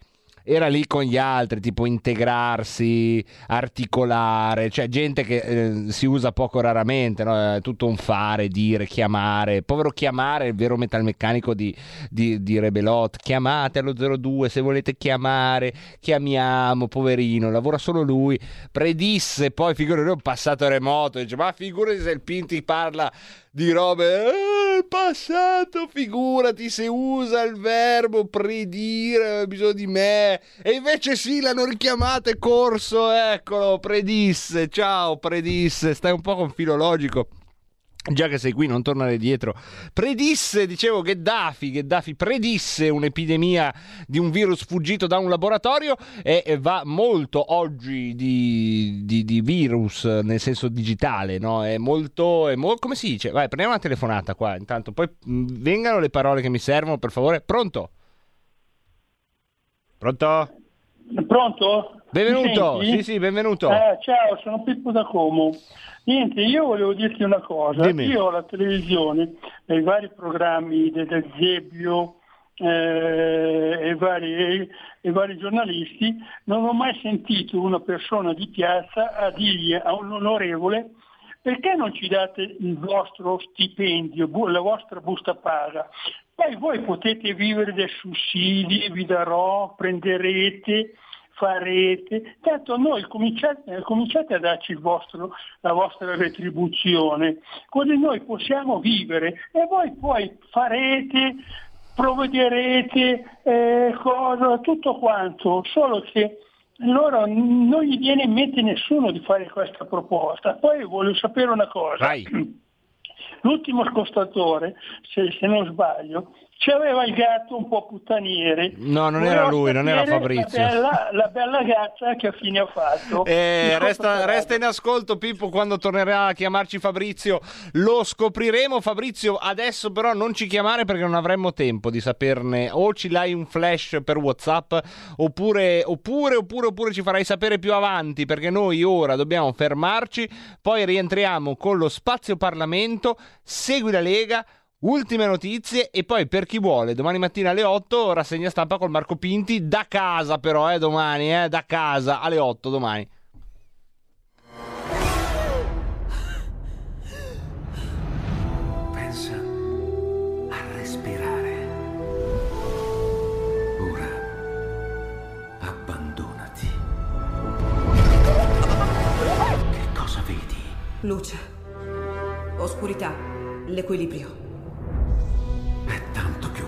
Era lì con gli altri, tipo integrarsi, articolare, cioè gente che eh, si usa poco raramente, no? tutto un fare, dire, chiamare. Povero chiamare, il vero metalmeccanico di, di, di Rebelot, chiamate allo 02 se volete chiamare, chiamiamo, poverino, lavora solo lui. Predisse poi, figurati, un passato remoto, dice ma figurati se il Pinti parla di robe eh, passato figurati se usa il verbo predire ha bisogno di me. E invece sì l'hanno richiamato e corso eccolo predisse ciao predisse stai un po' con filologico Già che sei qui, non tornare dietro. Predisse, dicevo, Gheddafi, Gheddafi predisse un'epidemia di un virus fuggito da un laboratorio e va molto oggi di, di, di virus nel senso digitale, no? È molto, è mo- come si dice? Vai, prendiamo una telefonata qua, intanto, poi mh, vengano le parole che mi servono, per favore. Pronto? Pronto?
Pronto?
Benvenuto, sì sì, benvenuto.
Eh, ciao, sono Pippo da Como. Niente, io volevo dirti una cosa.
Dimmi.
Io ho la televisione, nei vari programmi de- del Zebbio eh, e, vari, e- vari giornalisti, non ho mai sentito una persona di piazza a dirgli a un onorevole perché non ci date il vostro stipendio, la vostra busta paga? Poi voi potete vivere dei sussidi, vi darò, prenderete, farete. Tanto noi cominciate, cominciate a darci il vostro- la vostra retribuzione, così noi possiamo vivere e voi poi farete, provvederete, eh, cosa, tutto quanto, solo che loro non gli viene in mente nessuno di fare questa proposta. Poi voglio sapere una cosa. L'ultimo scostatore, se, se non sbaglio, c'aveva il gatto un po' puttaniere.
No, non era lui, non era Fabrizio.
La bella, la bella gazza che fine ha fatto.
Eh, resta, resta in ascolto Pippo quando tornerà a chiamarci Fabrizio lo scopriremo Fabrizio adesso però non ci chiamare perché non avremmo tempo di saperne o ci dai un flash per Whatsapp oppure, oppure, oppure, oppure ci farai sapere più avanti perché noi ora dobbiamo fermarci poi rientriamo con lo spazio Parlamento segui la Lega Ultime notizie e poi per chi vuole domani mattina alle 8 rassegna stampa col Marco Pinti da casa però eh, domani eh, da casa alle 8 domani
Pensa a respirare. Ora abbandonati. Che cosa vedi?
Luce. Oscurità. L'equilibrio.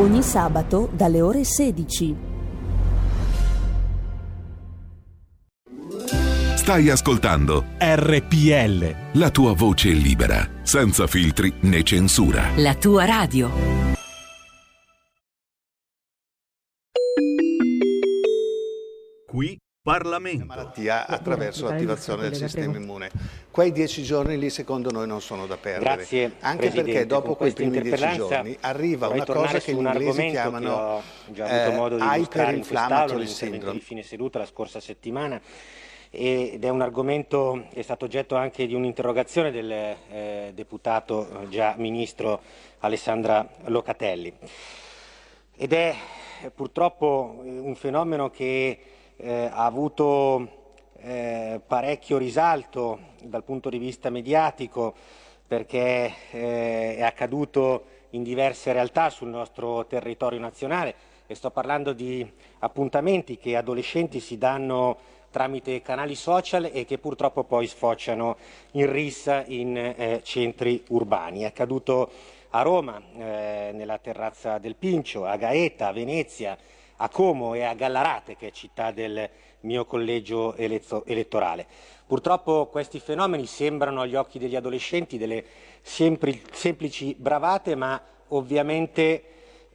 Ogni sabato dalle ore 16.
Stai ascoltando
RPL.
la tua voce libera, senza filtri né censura.
La tua radio.
Qui Parlamento.
malattia attraverso l'attivazione del sistema immune. Quei dieci giorni lì secondo noi non sono da perdere.
Grazie,
Anche
Presidente.
perché dopo quei primi dieci giorni arriva una cosa che gli inglesi chiamano eh, hyperinflammatory syndrome.
di fine seduta la scorsa settimana ed è un argomento che è stato oggetto anche di un'interrogazione del eh, deputato già ministro Alessandra Locatelli ed è purtroppo un fenomeno che eh, ha avuto eh, parecchio risalto dal punto di vista mediatico perché eh, è accaduto in diverse realtà sul nostro territorio nazionale e sto parlando di appuntamenti che adolescenti si danno tramite canali social e che purtroppo poi sfociano in rissa in eh, centri urbani. È accaduto a Roma, eh, nella terrazza del Pincio, a Gaeta, a Venezia, a Como e a Gallarate, che è città del mio collegio elettorale. Purtroppo questi fenomeni sembrano agli occhi degli adolescenti delle sempli- semplici bravate, ma ovviamente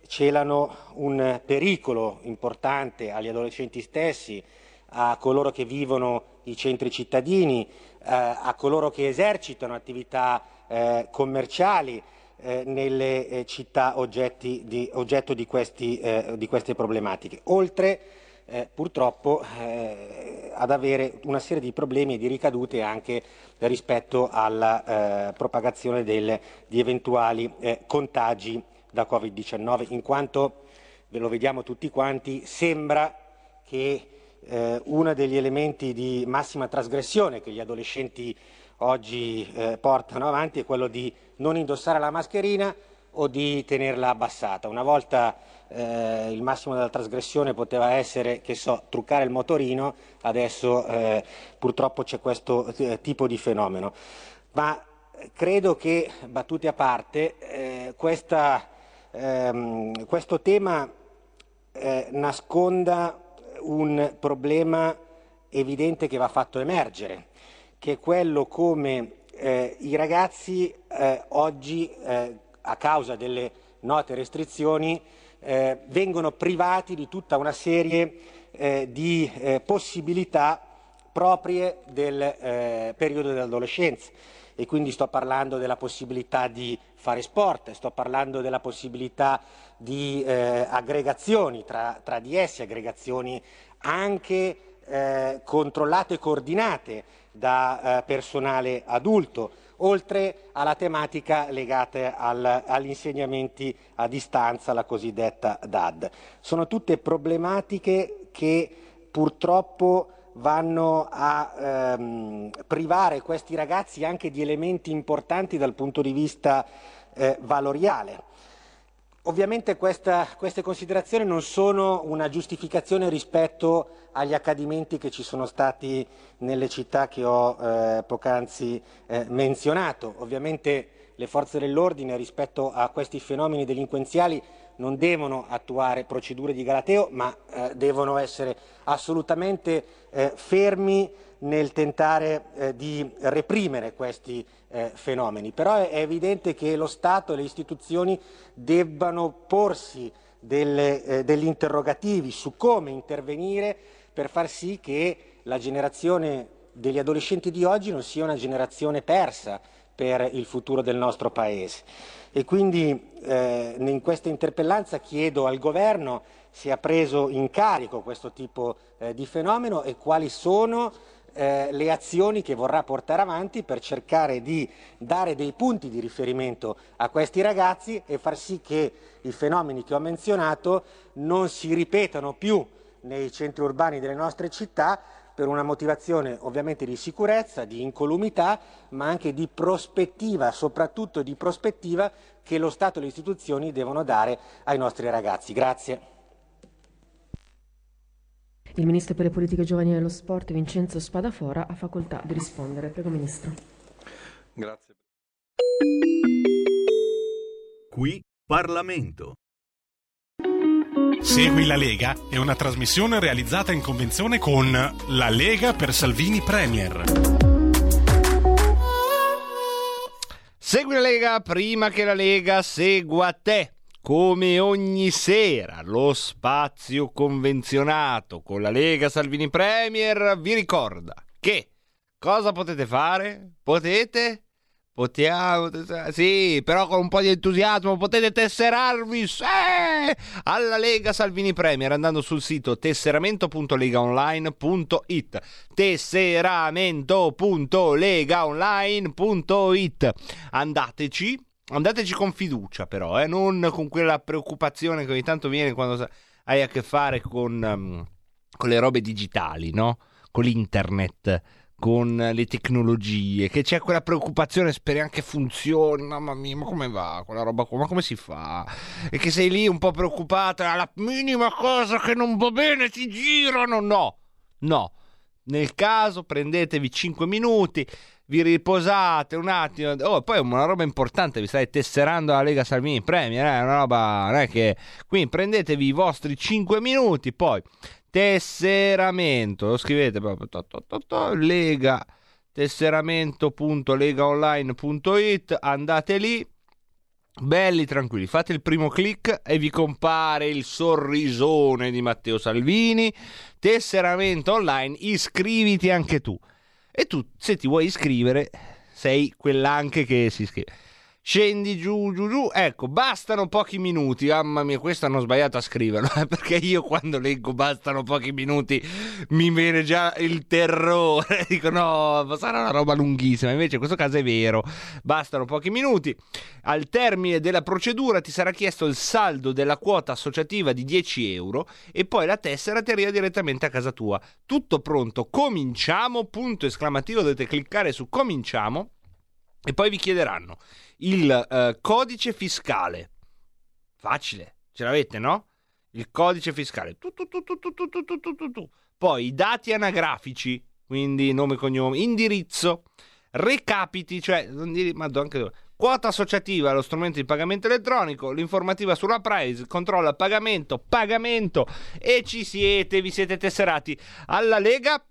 celano un pericolo importante agli adolescenti stessi a coloro che vivono i centri cittadini, eh, a coloro che esercitano attività eh, commerciali eh, nelle eh, città di, oggetto di, questi, eh, di, queste problematiche, oltre eh, purtroppo ad avere una serie di problemi e di ricadute anche rispetto alla propagazione del, di eventuali contagi da Covid-19, in quanto, ve lo vediamo tutti quanti, sembra che eh, uno degli elementi di massima trasgressione che gli adolescenti oggi eh, portano avanti è quello di non indossare la mascherina o di tenerla abbassata. Una volta eh, il massimo della trasgressione poteva essere, che so, truccare il motorino, adesso eh, purtroppo c'è questo eh, tipo di fenomeno. Ma credo che, battute a parte, eh, questa, ehm, questo tema eh, nasconda un problema evidente che va fatto emergere, che è quello come eh, i ragazzi eh, oggi, eh, a causa delle note restrizioni, eh, vengono privati di tutta una serie eh, di eh, possibilità proprie del periodo dell'adolescenza. E quindi sto parlando della possibilità di fare sport, sto parlando della possibilità di aggregazioni tra, tra, di essi, aggregazioni anche controllate e coordinate da eh, personale adulto, oltre alla tematica legata al, agli insegnamenti a distanza, la cosiddetta DAD. Sono tutte problematiche che purtroppo vanno a ehm, privare questi ragazzi anche di elementi importanti dal punto di vista eh, valoriale. Ovviamente questa, queste considerazioni non sono una giustificazione rispetto agli accadimenti che ci sono stati nelle città che ho eh, poc'anzi eh, menzionato. Ovviamente le forze dell'ordine rispetto a questi fenomeni delinquenziali non devono attuare procedure di galateo, ma eh, devono essere assolutamente eh, fermi nel tentare eh, di reprimere questi eh, fenomeni. Però è, evidente che lo Stato e le istituzioni debbano porsi delle, eh, degli interrogativi su come intervenire per far sì che la generazione degli adolescenti di oggi non sia una generazione persa per il futuro del nostro Paese. E quindi eh, in questa interpellanza chiedo al Governo se ha preso in carico questo tipo eh, di fenomeno e quali sono eh, le azioni che vorrà portare avanti per cercare di dare dei punti di riferimento a questi ragazzi e far sì che i fenomeni che ho menzionato non si ripetano più nei centri urbani delle nostre città per una motivazione ovviamente di sicurezza, di incolumità, ma anche di prospettiva, soprattutto di prospettiva che lo Stato e le istituzioni devono dare ai nostri ragazzi. Grazie.
Il Ministro per le Politiche Giovanili e lo Sport, Vincenzo Spadafora, ha facoltà di rispondere. Prego, Ministro.
Grazie. Qui Parlamento.
Segui la Lega è una trasmissione realizzata in convenzione con La Lega per Salvini Premier.
Segui la Lega prima che la Lega segua te. Come ogni sera, lo spazio convenzionato con la Lega Salvini Premier vi ricorda che cosa potete fare? Potete Potiamo, sì, però con un po' di entusiasmo potete tesserarvi sì, alla Lega Salvini Premier andando sul sito tesseramento.legaonline.it tesseramento.legaonline.it Andateci, andateci con fiducia però, eh, non con quella preoccupazione che ogni tanto viene quando hai a che fare con, um, con le robe digitali, no? Con l'internet con le tecnologie, che c'è quella preoccupazione, speriamo che funzioni, mamma mia, ma come va quella roba qua, ma come si fa? E che sei lì un po' preoccupata, alla minima cosa che non va bene ti girano, no, no. Nel caso prendetevi 5 minuti, vi riposate un attimo. Oh, poi è una roba importante, vi state tesserando la Lega Salvini Premier, eh? è una roba, non è che... Quindi prendetevi i vostri 5 minuti, poi tesseramento, lo scrivete proprio, to, to, to, lega, tesseramento.legaonline.it, andate lì, Belli tranquilli, fate il primo clic e vi compare il sorrisone di Matteo Salvini, tesseramento online, iscriviti anche tu. E tu, se ti vuoi iscrivere, sei quell'anche che si iscrive. Scendi giù, giù, giù. Ecco, bastano pochi minuti. Mamma mia, questo hanno sbagliato a scriverlo. Eh, [LAUGHS] perché io quando leggo bastano pochi minuti mi viene già il terrore. [LAUGHS] Dico no, sarà una roba lunghissima. Invece in questo caso è vero. Bastano pochi minuti. Al termine della procedura ti sarà chiesto il saldo della quota associativa di 10 euro e poi la tessera ti arriva direttamente a casa tua. Tutto pronto. Cominciamo. Punto esclamativo. Dovete cliccare su cominciamo. E poi vi chiederanno il uh, codice fiscale. Facile, ce l'avete, no? Il codice fiscale. Tu, tu, tu, Poi i dati anagrafici, quindi nome, cognome, indirizzo, recapiti, cioè anche quota associativa allo strumento di pagamento elettronico, l'informativa sulla price, controlla pagamento, pagamento e ci siete, vi siete tesserati alla Lega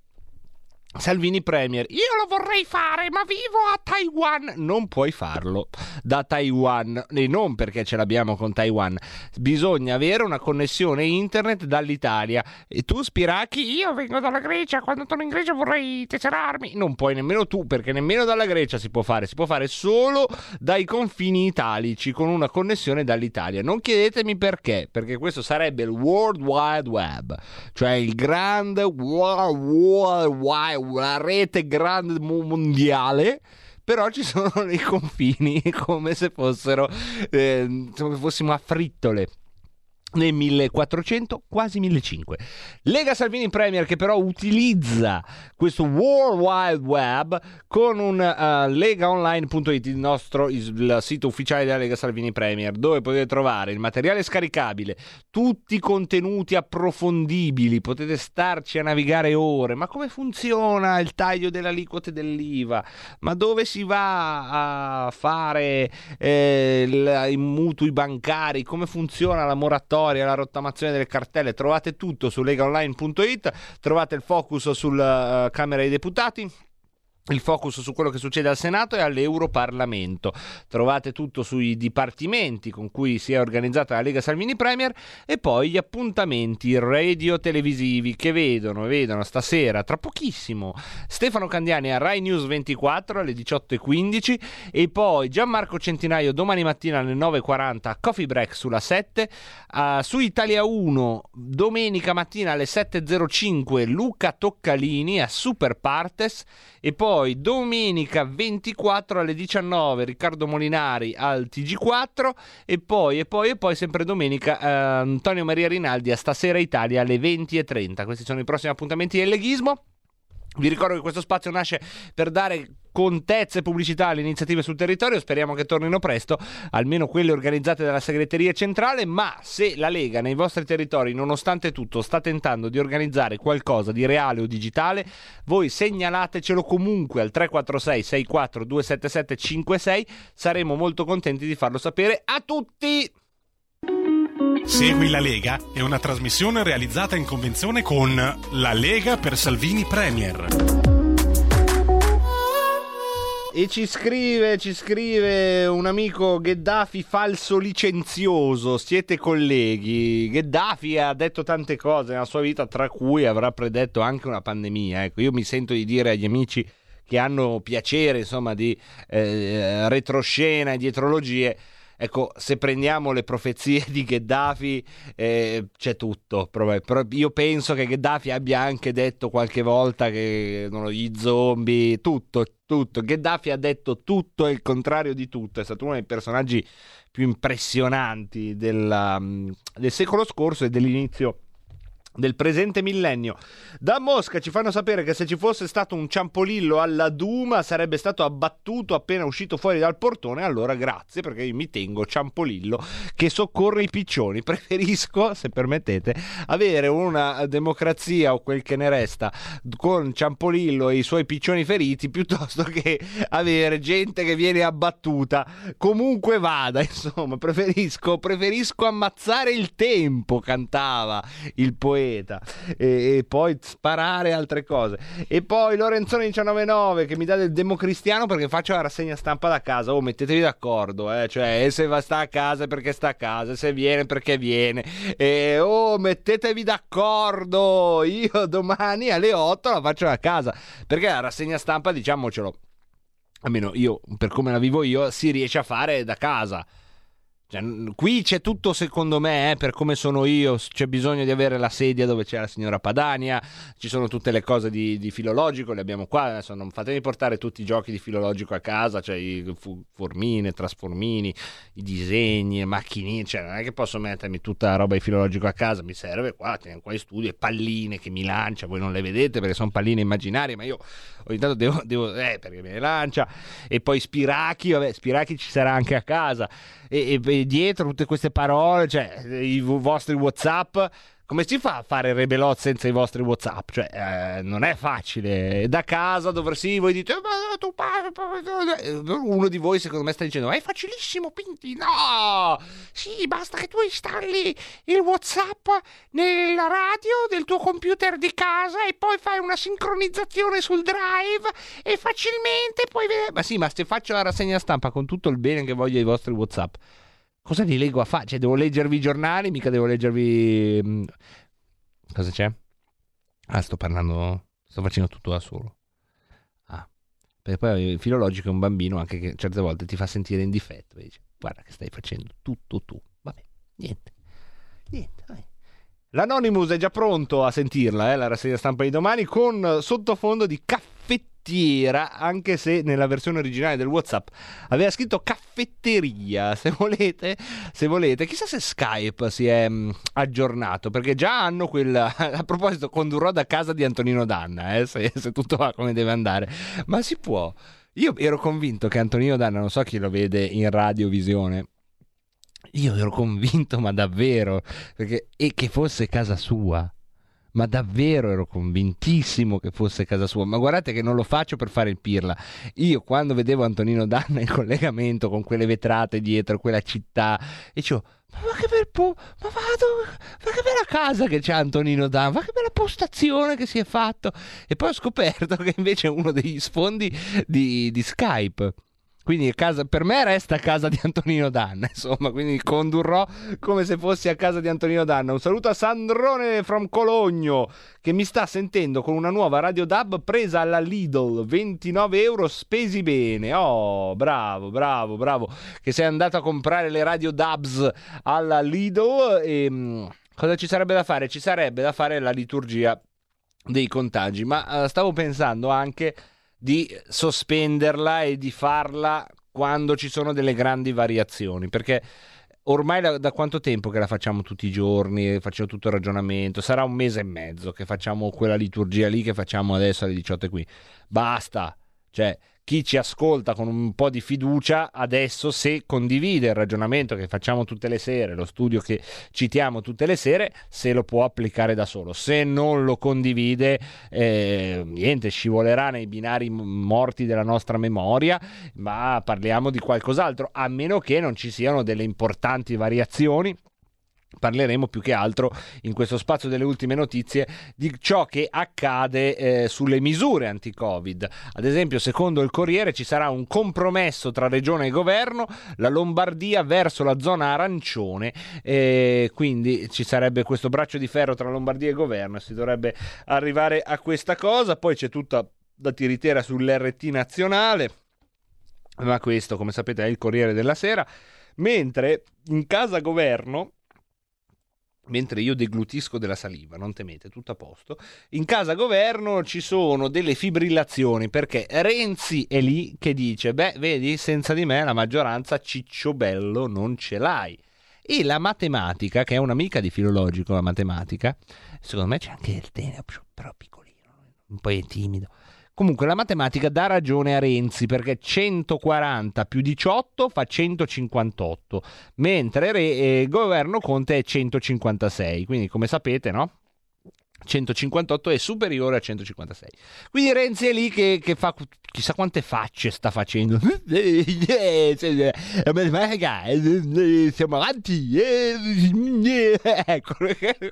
Salvini Premier, io lo vorrei fare, ma vivo a Taiwan. Non puoi farlo da Taiwan, e non perché ce l'abbiamo con Taiwan. Bisogna avere una connessione internet dall'Italia. E tu, Spiracchi, io vengo dalla Grecia. Quando torno in Grecia vorrei tesserarmi. Non puoi nemmeno tu, perché nemmeno dalla Grecia si può fare. Si può fare solo dai confini italici con una connessione dall'Italia. Non chiedetemi perché, perché questo sarebbe il World Wide Web, cioè il grande World Wide una rete grande mondiale però ci sono [LAUGHS] dei confini come se fossero eh, come fossimo a frittole nel 1400, quasi 1500. Lega Salvini Premier che però utilizza questo World Wide Web con un uh, legaonline.it, il nostro il sito ufficiale della Lega Salvini Premier, dove potete trovare il materiale scaricabile, tutti i contenuti approfondibili, potete starci a navigare ore, ma come funziona il taglio delle aliquote dell'IVA? Ma dove si va a fare eh, i mutui bancari? Come funziona la moratoria? Storia, la rottamazione delle cartelle, trovate tutto su legaonline.it, trovate il focus sulla uh, Camera dei Deputati il focus su quello che succede al Senato e all'Europarlamento. Trovate tutto sui dipartimenti con cui si è organizzata la Lega Salvini Premier e poi gli appuntamenti radio-televisivi che vedono, vedono stasera, tra pochissimo, Stefano Candiani a Rai News 24 alle 18.15 e poi Gianmarco Centinaio domani mattina alle 9.40 a Coffee Break sulla 7, uh, su Italia 1 domenica mattina alle 7.05 Luca Toccalini a Super Partes e poi domenica 24 alle 19 Riccardo Molinari al TG4 e poi e poi e poi sempre domenica eh, Antonio Maria Rinaldi a Stasera Italia alle 20.30. Questi sono i prossimi appuntamenti del leghismo. Vi ricordo che questo spazio nasce per dare contezze e pubblicità alle iniziative sul territorio, speriamo che tornino presto, almeno quelle organizzate dalla segreteria centrale, ma se la Lega nei vostri territori, nonostante tutto, sta tentando di organizzare qualcosa di reale o digitale, voi segnalatecelo comunque al 346 64 277 56, saremo molto contenti di farlo sapere a tutti!
Segui la Lega è una trasmissione realizzata in convenzione con La Lega per Salvini Premier.
E ci scrive, ci scrive un amico Gheddafi falso licenzioso, siete colleghi. Gheddafi ha detto tante cose nella sua vita, tra cui avrà predetto anche una pandemia. Ecco, io mi sento di dire agli amici che hanno piacere, insomma, di eh, retroscena e dietrologie Ecco, se prendiamo le profezie di Gheddafi, eh, c'è tutto. Io penso che Gheddafi abbia anche detto qualche volta che no, gli zombie, tutto, tutto. Gheddafi ha detto tutto e il contrario di tutto. È stato uno dei personaggi più impressionanti della, del secolo scorso e dell'inizio del presente millennio. Da Mosca ci fanno sapere che se ci fosse stato un ciampolillo alla Duma sarebbe stato abbattuto appena uscito fuori dal portone. Allora grazie perché io mi tengo ciampolillo che soccorre i piccioni. [LAUGHS] Preferisco, se permettete, avere una democrazia o quel che ne resta con ciampolillo e i suoi piccioni feriti piuttosto [LAUGHS] che avere gente che viene abbattuta. Comunque vada, [LAUGHS] insomma, preferisco, preferisco ammazzare il tempo, cantava il poeta bicicletta e, e, poi sparare altre cose. E poi Lorenzoni 199 che mi dà del democristiano perché faccio la rassegna stampa da casa. Oh, mettetevi d'accordo, eh? cioè se va sta a casa perché sta a casa, se viene perché viene. E oh, mettetevi d'accordo. Io domani alle 8 la faccio da casa perché la rassegna stampa, diciamocelo, almeno io per come la vivo io, si riesce a fare da casa. Cioè, qui c'è tutto secondo me, eh, per come sono io, c'è bisogno di avere la sedia dove c'è la signora Padania, ci sono tutte le cose di, di filologico, le abbiamo qua, adesso non fatemi portare tutti i giochi di filologico a casa, cioè i formine, trasformini, i disegni, le macchinine, cioè non è che posso mettermi tutta la roba di filologico a casa, mi serve qua, teniamo qua in studio, e palline che mi lancia, voi non le vedete perché sono palline immaginarie, ma io ogni tanto devo, devo eh, perché me le lancia, e poi Spirachi, vabbè, Spirachi ci sarà anche a casa, e, e dietro tutte queste parole, cioè i vostri WhatsApp. Come si fa a fare Rebelot senza i vostri WhatsApp? Cioè, eh, non è facile. Da casa dovresti, voi dite, ma tu uno di voi secondo me sta dicendo, è facilissimo, Pinti. No! Sì, basta che tu installi il WhatsApp nella radio del tuo computer di casa e poi fai una sincronizzazione sul drive e facilmente puoi vedere. Ma sì, ma se faccio la rassegna stampa con tutto il bene che voglio ai vostri WhatsApp cosa li leggo a fare? Cioè, devo leggervi i giornali, mica devo leggervi... Mm, cosa c'è? Ah, sto parlando... Sto facendo tutto da solo. Ah. Perché poi il filologico è un bambino anche che certe volte ti fa sentire in difetto. dice, guarda che stai facendo tutto tu. Vabbè, niente. Niente, vai. L'Anonymous è già pronto a sentirla, eh, la rassegna stampa di domani, con sottofondo di caffettino caffettiera, anche se nella versione originale del WhatsApp aveva scritto caffetteria. [LAUGHS] Se volete, se volete. Chissà se Skype si è mm, aggiornato, perché già hanno quella. [LAUGHS] A proposito, condurrò da casa di Antonino Danna, eh, se, se tutto va come deve andare. Ma si può. Io ero convinto che Antonino Danna, non so chi lo vede in radiovisione. Io ero convinto, ma davvero, perché, e che fosse casa sua ma davvero ero convintissimo che fosse casa sua. Ma guardate che non lo faccio per fare il pirla. Io quando vedevo Antonino Danna in collegamento con quelle vetrate dietro, quella città, e dicevo, ma che bel po', ma vado, ma che bella casa che c'ha Antonino Danna, ma che bella postazione che si è fatto. E poi ho scoperto [LAUGHS] che invece è uno degli sfondi di, di Skype. Quindi casa, per me resta casa di Antonino Danna, [LAUGHS] insomma, quindi condurrò come se fossi a casa di Antonino Danna. Un saluto a Sandrone from Cologno che mi sta sentendo con una nuova radio dub presa alla Lidl, 29 euro spesi bene. Oh, bravo, bravo, bravo, che sei andato a comprare le radio dubs alla Lidl e ehm, cosa ci sarebbe da fare? Ci sarebbe da fare la liturgia dei contagi, ma uh, stavo pensando anche di sospenderla e di farla quando ci sono delle grandi variazioni, perché ormai da, da, quanto tempo che la facciamo tutti i giorni, facciamo tutto il ragionamento, sarà un mese e mezzo che facciamo quella liturgia lì che facciamo adesso alle 18 qui. Basta, cioè chi ci ascolta con un po' di fiducia adesso se condivide il ragionamento che facciamo tutte le sere, lo studio che citiamo tutte le sere, se lo può applicare da solo. Se non lo condivide, eh, niente, scivolerà nei binari morti della nostra memoria, ma parliamo di qualcos'altro, a meno che non ci siano delle importanti variazioni parleremo più che altro in questo spazio delle ultime notizie di ciò che accade eh, sulle misure anti-Covid. Ad esempio, secondo il Corriere ci sarà un compromesso tra regione e governo, la Lombardia verso la zona arancione, eh, quindi ci sarebbe questo braccio di ferro tra Lombardia e governo e si dovrebbe arrivare a questa cosa. Poi c'è tutta la tiritera sull'RT nazionale, ma questo, come sapete, è il Corriere della Sera. Mentre in casa governo mentre io deglutisco della saliva, non temete, tutto a posto. In casa governo ci sono delle fibrillazioni perché Renzi è lì che dice: Beh, vedi, senza di me la maggioranza cicciobello non ce l'hai. E la matematica, che è un'amica di filologico, la matematica, secondo me c'è anche il tenero, però piccolino, un po' timido Comunque la matematica dà ragione a Renzi perché 140 più 18 fa 158, mentre il eh, governo Conte è 156. Quindi come sapete, no? 158 è superiore a 156. Quindi Renzi è lì che, che fa chissà quante facce sta facendo. Siamo avanti. Ecco,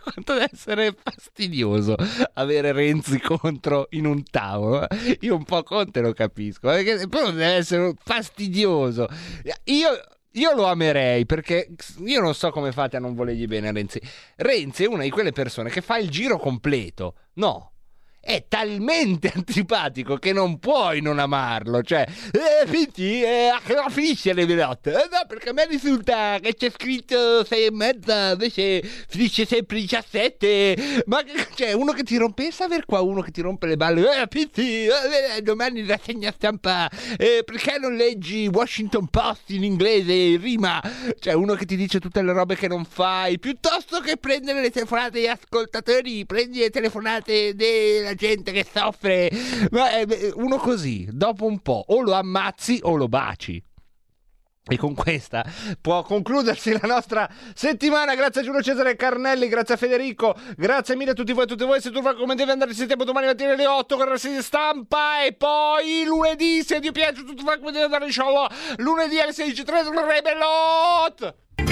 quanto deve essere fastidioso avere Renzi contro in un tavolo. Io un po' Conte lo capisco, perché però deve essere fastidioso. Io io lo amerei perché io non so come fate a non volergli bene a Renzi. Renzi è una di quelle persone che fa il giro completo. No, è talmente [LAUGHS] antipatico che non puoi non amarlo. Cioè, eh, quindi, eh, finisce le velotte. Eh, no, perché a me risulta che c'è scritto 6 e mezza, invece finisce sempre 17. Ma cioè, uno che ti rompe, saper qua uno che ti rompe le balle. Eh, Pitti, eh, domani la segna stampa. Eh, perché non leggi Washington Post in inglese in rima? Cioè, uno che ti dice tutte le robe che non fai. Piuttosto che prendere le telefonate degli ascoltatori, prendi le telefonate della gente che soffre. Ma uno così, dopo un po', o lo ammazzi o lo baci. E con questa può concludersi la nostra settimana. Grazie a Giulio Cesare Carnelli, grazie a Federico, grazie mille a tutti voi a tutti voi. Se tu fai come devi andare, ci sentiamo domani mattina alle 8 con la stampa. E poi lunedì, se ti piace, tu fai come devi andare, inshallah. Lunedì alle 16.30 Rebelot.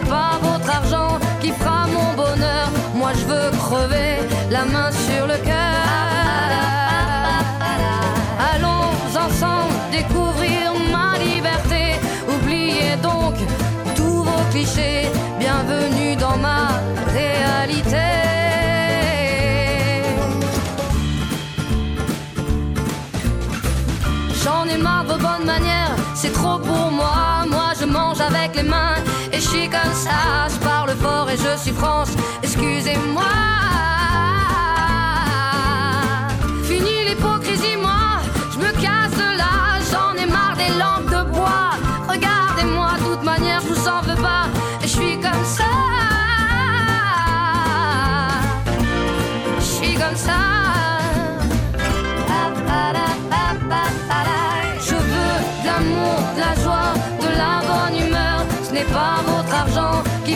humeur. Ce n'est pas votre argent qui fera mon bonheur. Moi je veux crever la main sur le cœur. Allons ensemble découvrir ma liberté. Oubliez donc tous vos clichés. Bienvenue dans ma réalité. J'en ai marre de vos bonnes manières c'est trop pour moi. Moi je mange avec les mains je comme ça. Je parle fort et je suis France, excusez-moi.